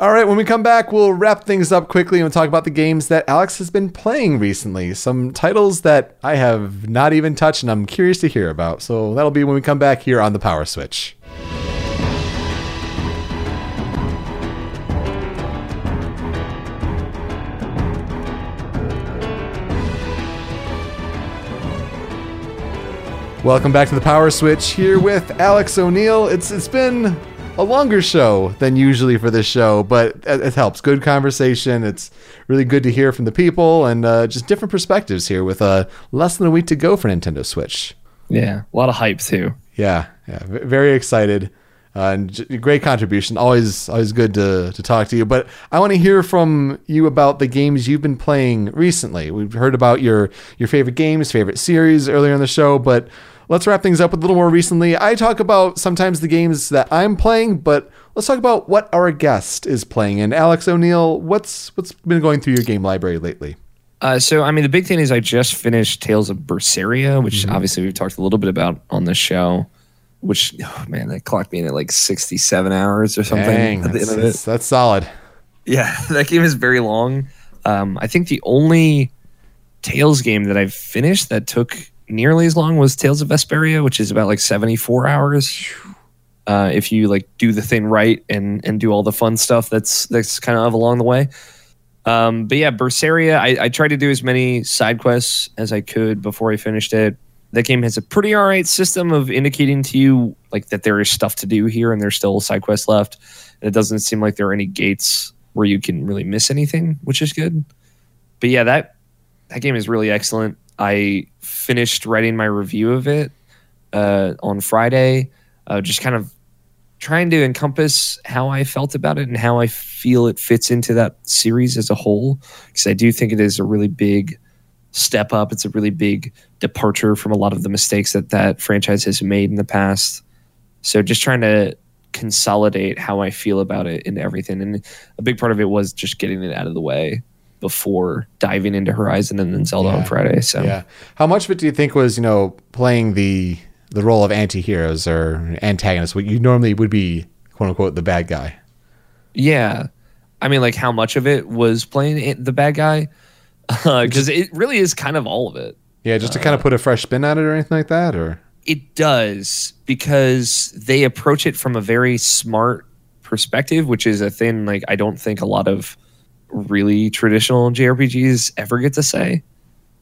All right, when we come back, we'll wrap things up quickly and talk about the games that Alex has been playing recently. Some titles that I have not even touched and I'm curious to hear about. So that'll be when we come back here on the Power Switch. Welcome back to the Power Switch here with Alex O'Neill. It's it's been a longer show than usually for this show, but it, it helps. Good conversation. It's really good to hear from the people and uh, just different perspectives here with uh, less than a week to go for Nintendo Switch.
Yeah, a lot of hype too.
Yeah, yeah, very excited. Uh, and j- great contribution. Always, always good to, to talk to you. But I want to hear from you about the games you've been playing recently. We've heard about your your favorite games, favorite series earlier in the show, but let's wrap things up with a little more recently. I talk about sometimes the games that I'm playing, but let's talk about what our guest is playing. And Alex O'Neill, what's what's been going through your game library lately?
Uh, so, I mean, the big thing is I just finished Tales of Berseria, which obviously we've talked a little bit about on the show. Which, oh, man, that clocked me in at like 67 hours or something
Dang,
at the
that's,
end of it.
that's, that's solid.
Yeah, [laughs] that game is very long. Um, I think the only Tales game that I've finished that took nearly as long was Tales of Vesperia, which is about like 74 hours. Uh, if you like do the thing right and and do all the fun stuff that's that's kind of along the way. Um, but yeah, Berseria, I, I tried to do as many side quests as I could before I finished it. That game has a pretty alright system of indicating to you like that there is stuff to do here and there's still side quests left. And it doesn't seem like there are any gates where you can really miss anything, which is good. But yeah, that that game is really excellent. I finished writing my review of it uh, on Friday, uh, just kind of trying to encompass how I felt about it and how I feel it fits into that series as a whole. Because I do think it is a really big step up. It's a really big departure from a lot of the mistakes that that franchise has made in the past. So just trying to consolidate how I feel about it and everything. And a big part of it was just getting it out of the way before diving into Horizon and then Zelda
Yeah.
on Friday. So
Yeah. How much of it do you think was, you know, playing the the role of anti-heroes or antagonists, what you normally would be, quote unquote, the bad guy?
Yeah. I mean, like, how much of it was playing it- the bad guy? Because it really is kind of all of it.
Yeah, just to
Uh,
kind of put a fresh spin on it or anything like that, or
It does because they approach it from a very smart perspective, which is a thing like I don't think a lot of really traditional JRPGs ever get to say.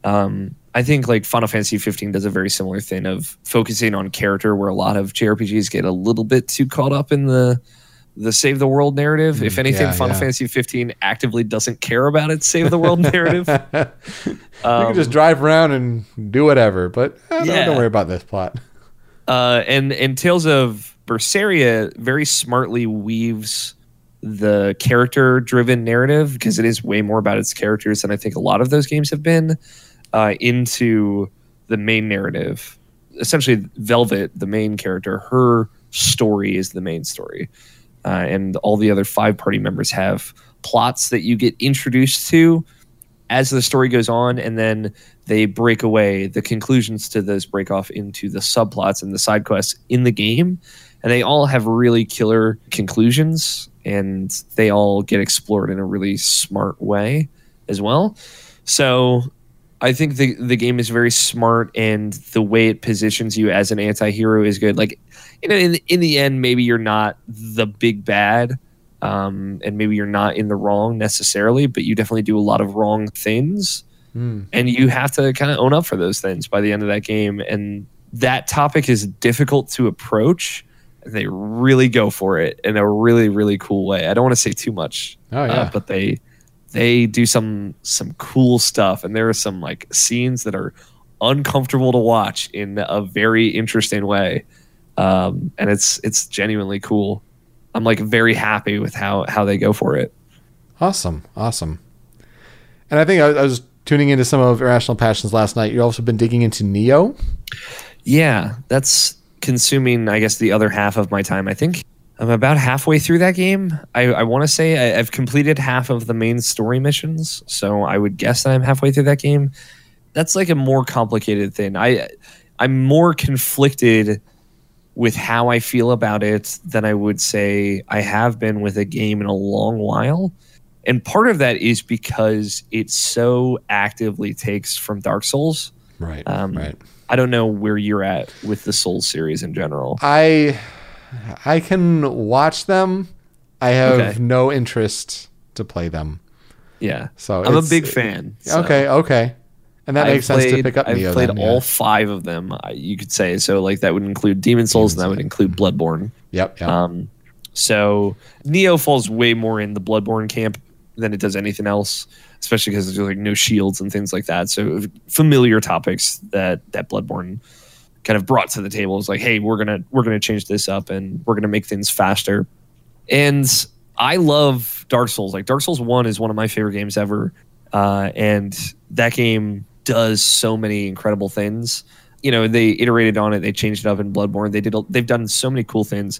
Um, I think like Final Fantasy 15 does a very similar thing of focusing on character, where a lot of JRPGs get a little bit too caught up in the the save the world narrative. if
Mm,
anything,
yeah,
Final
yeah.
Fantasy 15 actively doesn't care about its save the world narrative. [laughs]
you
Um,
can just drive around and do whatever. But eh,
Yeah.
don't worry about this plot.
Uh, and and Tales of Berseria very smartly weaves the character driven narrative because it is way more about its characters than I think a lot of those games have been uh, into the main narrative. Essentially, Velvet, the main character, her story is the main story, uh, and all the other five party members have plots that you get introduced to as the story goes on, and then they break away. The conclusions to those break off into the subplots and the side quests in the game, and they all have really killer conclusions, and they all get explored in a really smart way as well. So. I think the the game is very smart, and the way it positions you as an anti-hero is good. Like, you know, in in the end, maybe you're not the big bad, um, and maybe you're not in the wrong necessarily, but you definitely do a lot of wrong things,
Hmm.
and you have to kind of own up for those things by the end of that game. And that topic is difficult to approach. They really go for it in a really really cool way. I don't want to say too much,
Oh yeah.
uh, but they they do some some cool stuff, and there are some like scenes that are uncomfortable to watch in a very interesting way, um, and it's it's genuinely cool. I'm like very happy with how how they go for it.
Awesome, awesome. And I think I, I was tuning into some of Irrational Passions last night. You've also been digging into Nioh.
Yeah, that's consuming, I guess, the other half of my time. I think I'm about halfway through that game. I, I want to say I, I've completed half of the main story missions, so I would guess that I'm halfway through that game. That's like a more complicated thing. I I'm more conflicted with how I feel about it than I would say I have been with a game in a long while. And part of that is because it so actively takes from Dark Souls.
Right,
Um,
right.
I don't know where you're at with the Souls series in general.
I I can watch them. I have
Okay.
no interest to play them.
Yeah,
So
I'm a big fan. so.
Okay, okay. And that
I've
makes sense to pick up
I've
Nioh.
played
then,
all
yeah.
five of them. You could say so. Like that would include Demon's Souls, and that would include Bloodborne.
Yep, yep.
Um, so Nioh falls way more in the Bloodborne camp than it does anything else, especially because there's like no shields and things like that. So familiar topics that that Bloodborne kind of brought to the table is like, hey, we're gonna we're gonna change this up and we're gonna make things faster. And I love Dark Souls. Like Dark Souls One is one of my favorite games ever, uh, and that game does so many incredible things. You know, they iterated on it. They changed it up in Bloodborne. They did. They've done so many cool things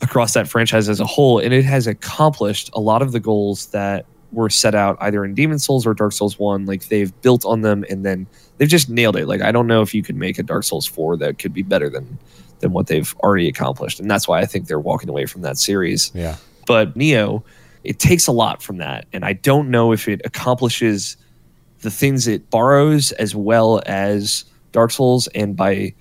across that franchise as a whole, and it has accomplished a lot of the goals that were set out either in Demon's Souls or Dark Souls One. Like they've built on them, and then they've just nailed it. Like I don't know if you could make a Dark Souls Four that could be better than than what they've already accomplished, and that's why I think they're walking away from that series
yeah.
but Nioh, it takes a lot from that, and I don't know if it accomplishes the things it borrows as well as Dark Souls. And by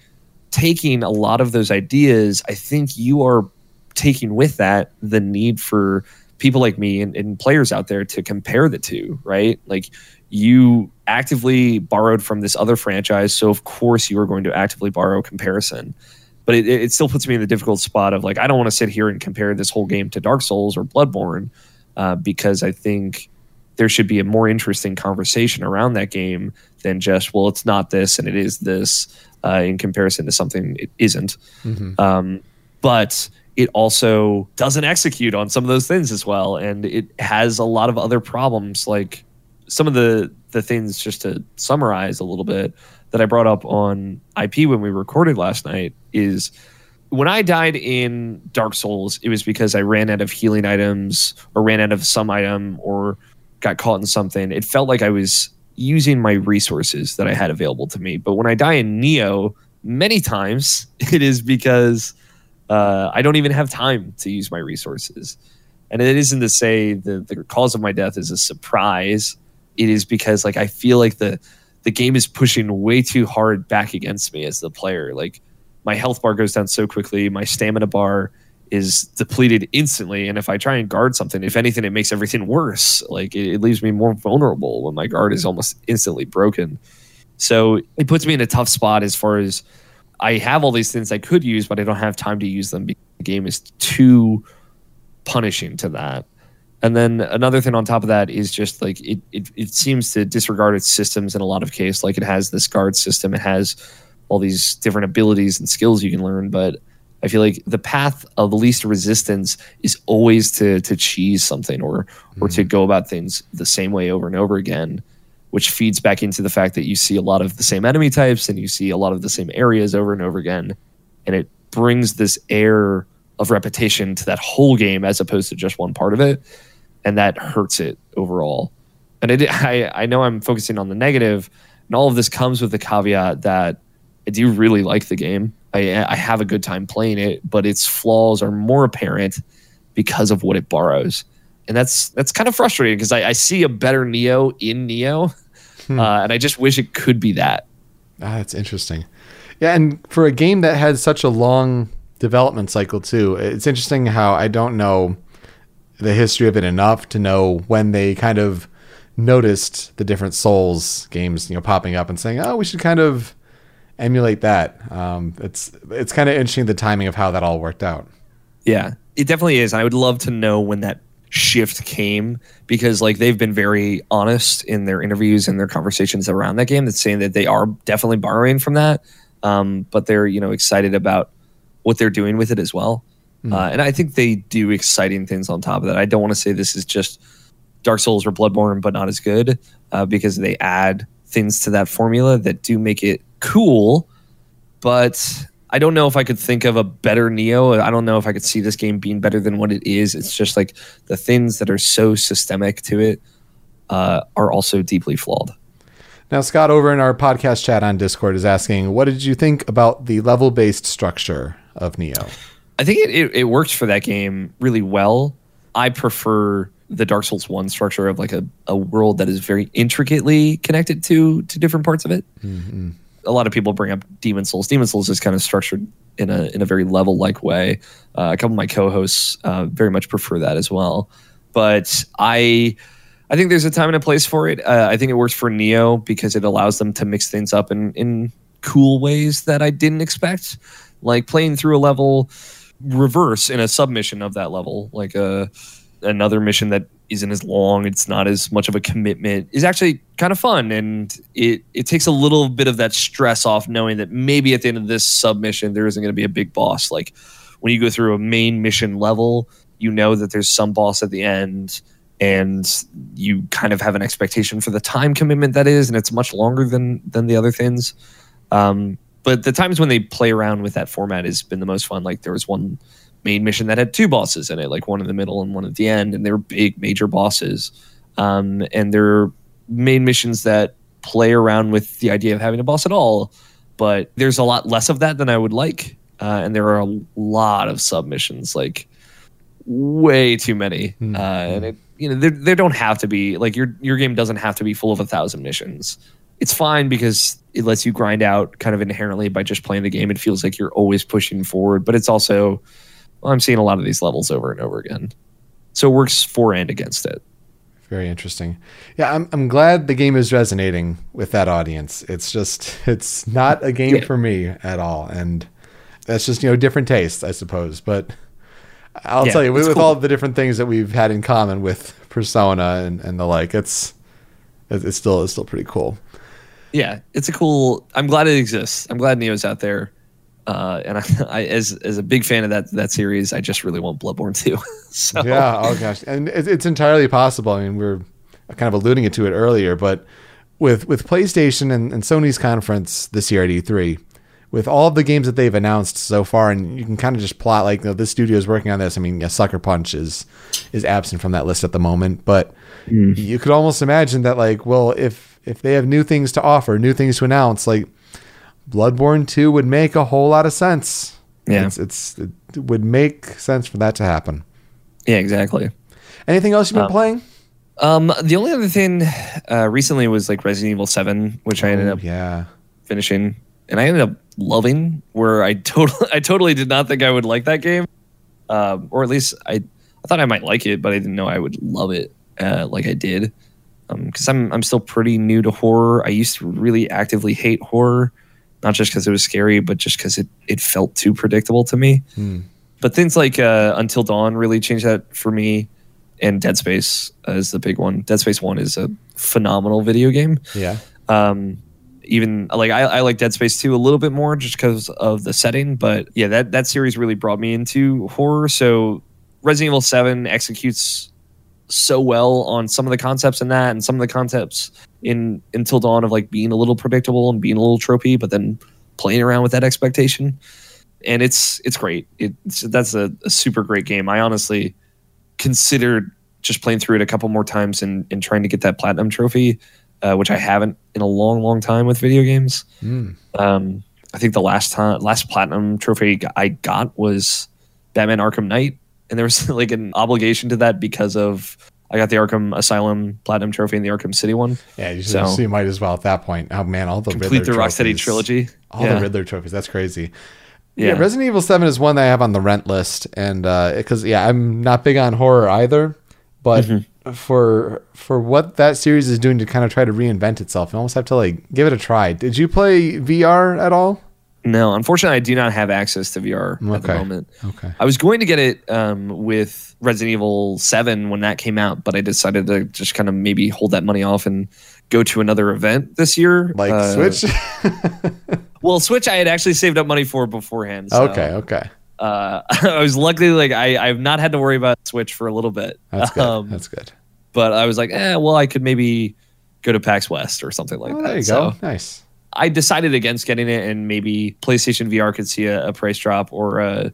taking a lot of those ideas, I think you are taking with that the need for people like me and, and players out there to compare the two, right? Like you actively borrowed from this other franchise, so of course you are going to actively borrow comparison. But it, it still puts me in the difficult spot of like I don't want to sit here and compare this whole game to Dark Souls or Bloodborne uh, because I think there should be a more interesting conversation around that game than just well it's not this and it is this uh, in comparison to something it isn't. Um, but it also doesn't execute on some of those things as well and it has a lot of other problems like some of the the things just to summarize a little bit that I brought up on IP when we recorded last night is when I died in Dark Souls, it was because I ran out of healing items or ran out of some item or got caught in something. It felt like I was using my resources that I had available to me. But when I die in Nioh, many times [laughs] it is because uh, I don't even have time to use my resources. And it isn't to say the, the cause of my death is a surprise. It is because like I feel like the the game is pushing way too hard back against me as the player. Like my health bar goes down so quickly, my stamina bar is depleted instantly, and if I try and guard something, if anything, it makes everything worse. Like it, it leaves me more vulnerable when my guard is almost instantly broken. So it puts me in a tough spot as far as I have all these things I could use, but I don't have time to use them because the game is too punishing to that. And then another thing on top of that is just like it, it, it seems to disregard its systems in a lot of cases. Like it has this guard system, it has all these different abilities and skills you can learn, but I feel like the path of least resistance is always to to cheese something or or to mm-hmm. go about things the same way over and over again, which feeds back into the fact that you see a lot of the same enemy types and you see a lot of the same areas over and over again, and it brings this air of repetition to that whole game as opposed to just one part of it, and that hurts it overall. And it, [laughs] I I know I'm focusing on the negative, and all of this comes with the caveat that I do really like the game. I, I have a good time playing it, but its flaws are more apparent because of what it borrows, and that's that's kind of frustrating because I, I see a better Nioh in Nioh, [laughs] uh, and I just wish it could be that.
Ah, that's interesting. Yeah, and for a game that had such a long development cycle too, it's interesting how I don't know the history of it enough to know when they kind of noticed the different Souls games, you know, popping up and saying, "Oh, we should kind of emulate that." Um, it's it's kind of interesting the timing of how that all worked out.
Yeah, it definitely is. I would love to know when that shift came because like they've been very honest in their interviews and their conversations around that game that's saying that they are definitely borrowing from that. Um, but they're you know excited about what they're doing with it as well. Uh, and i think they do exciting things on top of that. I don't want to say this is just dark souls or bloodborne but not as good uh, because they add things to that formula that do make it cool but I don't know if I could think of a better Nioh. I don't know if I could see this game being better than what it is. It's just like the things that are so systemic to it uh, are also deeply flawed.
Now, Scott over in our podcast chat on Discord is asking, "What did you think about the level-based structure of Nioh?"
I think it, it, it works for that game really well. I prefer the Dark Souls 1 structure of like a, a world that is very intricately connected to to different parts of it. A lot of people bring up Demon's Souls. Demon's Souls is kind of structured in a in a very level like way. Uh, a couple of my co-hosts uh, very much prefer that as well. But I I think there's a time and a place for it. Uh, I think it works for Nioh because it allows them to mix things up in in cool ways that I didn't expect, like playing through a level reverse in a submission of that level, like a another mission that isn't as long, it's not as much of a commitment, is actually kind of fun, and it it takes a little bit of that stress off, knowing that maybe at the end of this submission there isn't going to be a big boss. Like when you go through a main mission level, you know that there's some boss at the end. And you kind of have an expectation for the time commitment that is, and it's much longer than than the other things. Um, but the times when they play around with that format has been the most fun. Like there was one main mission that had two bosses in it, like one in the middle and one at the end, and they were big major bosses. Um, and they're main missions that play around with the idea of having a boss at all, but there's a lot less of that than I would like. Uh, and there are a lot of submissions, like way too many. Uh, and it, you know, they, they don't have to be like your your game doesn't have to be full of a thousand missions. It's fine because it lets you grind out kind of inherently by just playing the game. It feels like you're always pushing forward, but it's also well, I'm seeing a lot of these levels over and over again. So it works for and against it.
Very interesting. Yeah, I'm I'm glad the game is resonating with that audience. It's just it's not a game
Yeah.
for me at all, and that's just you know different tastes, I suppose. But I'll
Yeah,
tell you, with,
cool.
all the different things that we've had in common with Persona and, and the like, it's it's it's still it's still pretty cool.
yeah, it's a cool. I'm glad it exists. I'm glad Nioh's out there. Uh, and I, [laughs] I, as as a big fan of that that series, I just really want Bloodborne too. [laughs] so
Yeah. Oh gosh, and it, it's entirely possible. I mean, we are kind of alluding it to it earlier, but with with PlayStation and, and Sony's conference this year at E3, with all of the games that they've announced so far, and you can kind of just plot like, you know, this studio is working on this. I mean, yeah, Sucker Punch is is absent from that list at the moment, but you could almost imagine that like, well, if if they have new things to offer, new things to announce, like Bloodborne Two would make a whole lot of sense.
Yeah.
it's, it's it would make sense for that to happen.
yeah, exactly.
Anything else you've been
Uh,
playing?
Um, the only other thing uh, recently was like Resident Evil Seven, which I ended
Oh,
up
yeah.
finishing, and I ended up loving. Where I [laughs] totally, I totally did not think I would like that game, um, or at least I, I thought I might like it, but I didn't know I would love it uh, like I did. Because I'm, I'm still pretty new to horror. I used to really actively hate horror, not just because it was scary, but just because it, it felt too predictable to me.
Hmm.
But things like uh, Until Dawn really changed that for me, and Dead Space uh, is the big one. Dead Space One is a phenomenal video game
Yeah.
um even like I, I like dead space 2 a little bit more just because of the setting but yeah that that series really brought me into horror so resident evil 7 executes so well on some of the concepts in that and some of the concepts in until dawn of like being a little predictable and being a little tropey but then playing around with that expectation and it's it's great it's that's a, a super great game i honestly considered just playing through it a couple more times and, and trying to get that platinum trophy uh, which I haven't in a long, long time with video games.
Mm.
Um, I think the last time, last platinum trophy I got was Batman Arkham Knight, and there was [laughs] like an obligation to that because of I got the Arkham Asylum platinum trophy and the Arkham City one.
Yeah, you,
So-
so, you might as well at that point. Oh man, all the
Complete
Riddler
the Rocksteady trilogy.
All
yeah.
the Riddler trophies. That's crazy. Yeah.
Yeah.
Resident Evil Seven is one that I have on the rent list, and because yeah, I'm not big on horror either, but
Mm-hmm.
for for what that series is doing to kind of try to reinvent itself, you almost have to like give it a try. Did you play VR at all?
No, unfortunately, I do not have access to VR at the moment.
Okay.
I was going to get it um, with Resident Evil 7 when that came out, but I decided to just kind of maybe hold that money off and go to another event this year.
Like
Uh,
Switch? [laughs]
Well, Switch I had actually saved up money for beforehand. So,
okay, okay.
Uh, [laughs] I was luckily like I, I've not had to worry about Switch for a little bit.
That's good.
Um,
That's good.
but I was like, eh, well, I could maybe go to PAX West or something like
Oh,
that.
there you
so
go. Nice.
I decided against getting it, and maybe PlayStation VR could see a, a price drop or a,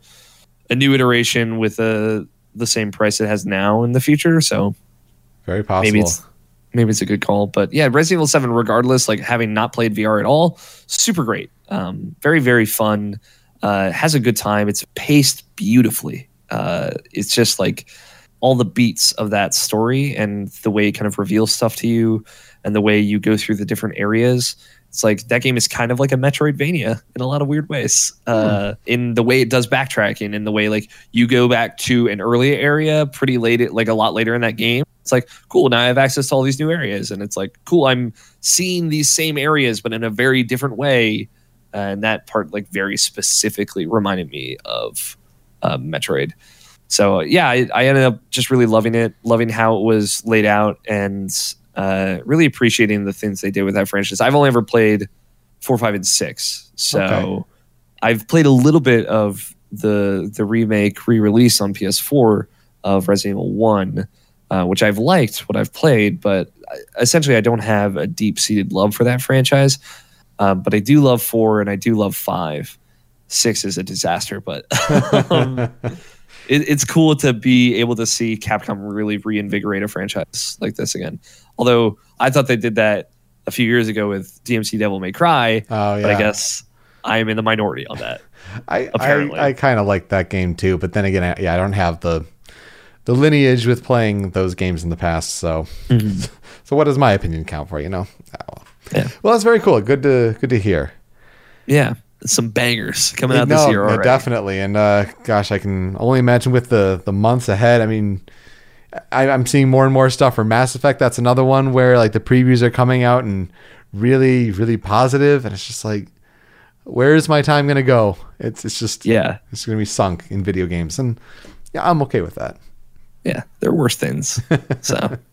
a new iteration with a, the same price it has now in the future. So
Very possible.
maybe it's maybe it's a good call. But yeah, Resident Evil Seven, regardless, like having not played VR at all, super great. Um, very very fun. Uh, has a good time. It's paced beautifully. Uh, it's just like all the beats of that story and the way it kind of reveals stuff to you and the way you go through the different areas. It's like that game is kind of like a Metroidvania in a lot of weird ways. Uh, in the way it does backtracking, in the way like you go back to an earlier area pretty late, like a lot later in that game. It's like cool. Now I have access to all these new areas, and it's like cool. I'm seeing these same areas, but in a very different way. and that part like very specifically reminded me of uh, Metroid. So yeah, I, I ended up just really loving it, loving how it was laid out, and uh, really appreciating the things they did with that franchise. I've only ever played four, five, and six, so
Okay.
I've played a little bit of the the remake re-release on PS4 of Resident Evil One, uh, which I've liked what I've played, but essentially I don't have a deep seated love for that franchise. Um, but I do love four and I do love five. Six is a disaster, but [laughs] um, [laughs] it, it's cool to be able to see Capcom really reinvigorate a franchise like this again. Although I thought they did that a few years ago with DMC Devil May Cry,
Oh yeah.
but I guess I am in the minority on that. [laughs]
I
apparently.
I, I kind of like that game too, but then again, I, yeah, I don't have the the lineage with playing those games in the past. So, [laughs] so what does my opinion count for? You know. Oh, well.
Yeah.
Well, that's very cool. Good to good to hear.
Yeah, some bangers coming out
no,
this year
no, definitely. And uh, gosh, I can only imagine with the the months ahead. I mean, I, I'm seeing more and more stuff for Mass Effect. That's another one where like the previews are coming out and really, really positive, and it's just like, where is my time gonna go? It's it's just
Yeah,
it's gonna be sunk in video games, and yeah, I'm okay with that.
Yeah, there are worse things. So [laughs]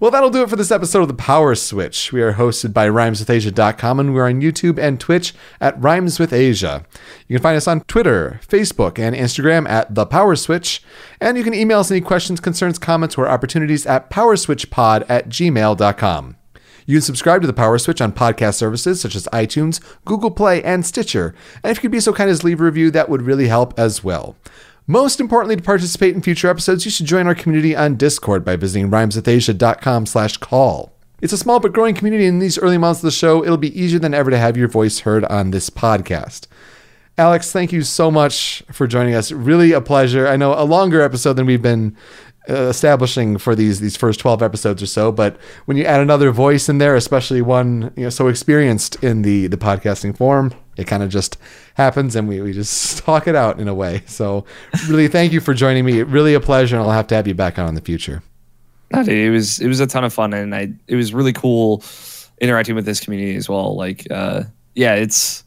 Well, that'll do it for this episode of The Power Switch. We are hosted by rhymeswithasia.com and we're on YouTube and Twitch at Rhymes with Asia. You can find us on Twitter, Facebook, and Instagram at The Power Switch. And you can email us any questions, concerns, comments, or opportunities at powerswitchpod at gmail.com. You can subscribe to the Power Switch on podcast services such as iTunes, Google Play, and Stitcher. And if you could be so kind as leave a review, that would really help as well. Most importantly, to participate in future episodes, you should join our community on Discord by visiting rhymeswithasia.com slash call. It's a small but growing community and in these early months of the show. It'll be easier than ever to have your voice heard on this podcast. Alex, thank you so much for joining us. Really a pleasure. I know a longer episode than we've been uh, establishing for these these first 12 episodes or so, but when you add another voice in there, especially one you know so experienced in the the podcasting form, it kind of just happens and we, we just [laughs] talk it out in a way. So really thank you for joining me. Really a pleasure and I'll have to have you back on in the future.
It was it was a ton of fun, and I it was really cool interacting with this community as well. Like, uh, yeah, it's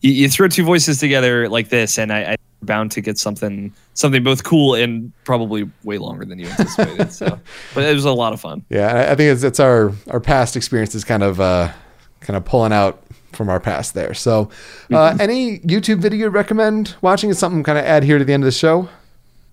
you, you throw two voices together like this, and I, I'm bound to get something something both cool and probably way longer than you anticipated. so, [laughs] but it was a lot of fun.
Yeah, I I think it's, it's our our past experiences kind of uh, kind of pulling out from our past there. So, uh, any YouTube video you recommend watching? Is something kind of add here to the end of the show?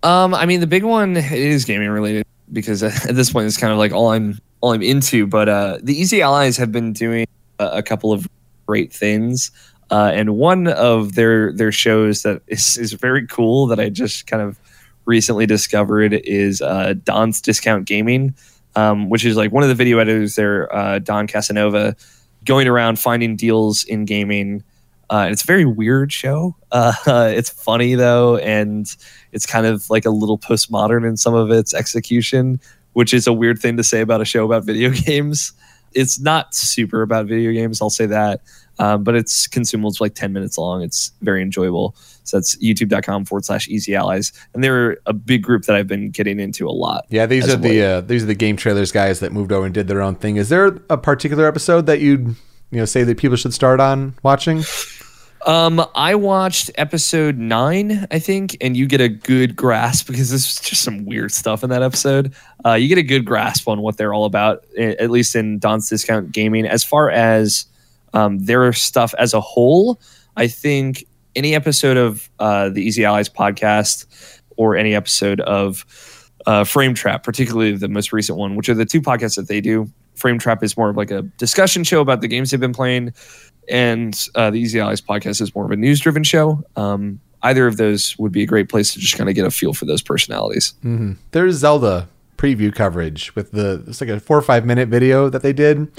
Um, I mean, the big one is gaming related because at this point it's kind of like all I'm all I'm into. But uh, the Easy Allies have been doing a, a couple of great things, uh, and one of their their shows that is is very cool that I just kind of recently discovered is uh, Don's Discount Gaming, um, which is like one of the video editors there, uh, Don Casanova, going around finding deals in gaming. Uh, it's a very weird show. Uh, [laughs] it's funny though, and it's kind of like a little postmodern in some of its execution, which is a weird thing to say about a show about video [laughs] games. It's not super about video games, I'll say that, um, but it's consumable. It's like 10 minutes long. It's very enjoyable. So that's youtube.com forward slash easy allies. And they're a big group that I've been getting into a lot.
Yeah, these are the uh, these are the GameTrailers guys that moved over and did their own thing. Is there a particular episode that you'd you know say that people should start on watching?
Um, I watched episode nine, I think, and you get a good grasp [laughs] because this there's just some weird stuff in that episode. Uh, you get a good grasp on what they're all about, at least in Don's Discount Gaming. As far as um, their stuff as a whole, I think any episode of uh, the Easy Allies podcast or any episode of uh, Frame Trap, particularly the most recent one, which are the two podcasts that they do. Frame Trap is more of like a discussion show about the games they've been playing, and uh, the Easy Allies podcast is more of a news driven show. Um, either of those would be a great place to just kind of get a feel for those personalities.
hmm There's Zelda preview coverage with the it's like a four or five minute video that they did.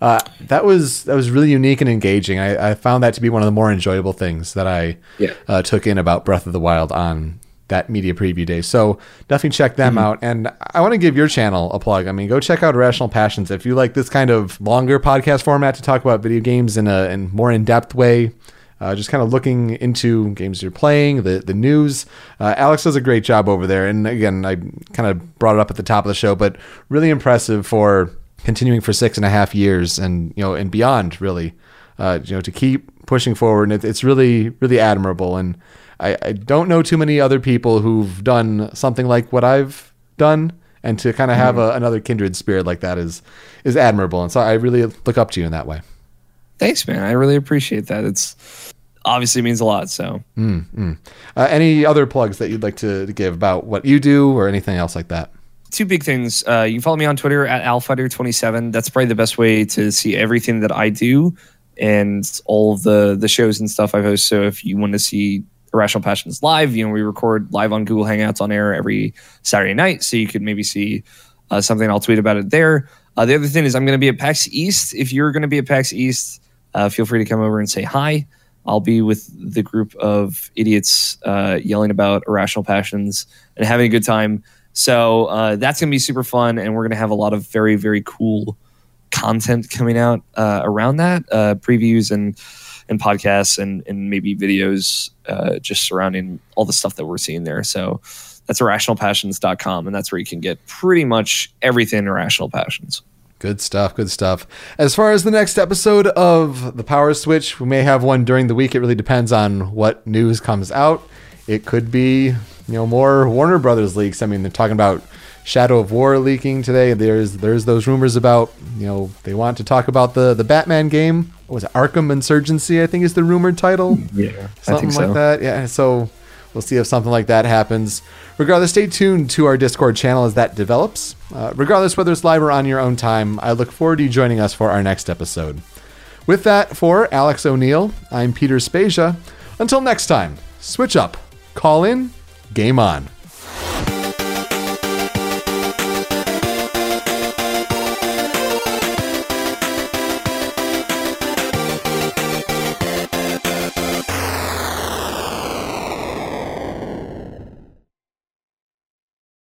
Uh, that was that was really unique and engaging. I, I found that to be one of the more enjoyable things that I
Yeah.
uh, took in about Breath of the Wild on that media preview day. So definitely check them out. And I want to give your channel a plug. I mean, go check out Irrational Passions if you like this kind of longer podcast format to talk about video games in a in more in depth way. Uh, just kind of looking into games you're playing, the the news. Uh, Alex does a great job over there, and again, I kind of brought it up at the top of the show, but really impressive for continuing for six and a half years, and you know, and beyond. Really, uh, you know, to keep pushing forward, and it, it's really really admirable. And I, I don't know too many other people who've done something like what I've done, and to kind of have a, another kindred spirit like that is is admirable. And so I really look up to you in that way.
Thanks, man. I really appreciate that. It's obviously means a lot. So
Uh, any other plugs that you'd like to, to give about what you do or anything else like that?
two big things. Uh, you can follow me on Twitter at alfighter27. That's probably the best way to see everything that I do and all the the shows and stuff I host. So if you want to see Irrational Passions live, you know we record live on Google Hangouts on air every Saturday night, so you could maybe see uh, something. I'll tweet about it there. Uh, the other thing is I'm going to be at PAX East. If you're going to be at PAX East, uh, feel free to come over and say hi. I'll be with the group of idiots uh, yelling about irrational passions and having a good time. So uh, that's going to be super fun, and we're going to have a lot of very, very cool content coming out uh, around that, uh, previews and and podcasts and and maybe videos uh, just surrounding all the stuff that we're seeing there. So that's irrationalpassions.com, and that's where you can get pretty much everything irrational passions.
Good stuff. Good stuff. As far as the next episode of the Power Switch, we may have one during the week. It really depends on what news comes out. It could be you know, more Warner Brothers leaks. I mean, they're talking about Shadow of War leaking today. There's there's those rumors about you know they want to talk about the the Batman game. What was it Arkham Insurgency? I think is the rumored title.
Yeah,
Something
I think so.
like that. Yeah. So we'll see if something like that happens. Regardless, stay tuned to our Discord channel as that develops. Uh, regardless whether it's live or on your own time, I look forward to you joining us for our next episode. With that, for Alex O'Neill, I'm Peter Spezia. Until next time, switch up, call in, game on.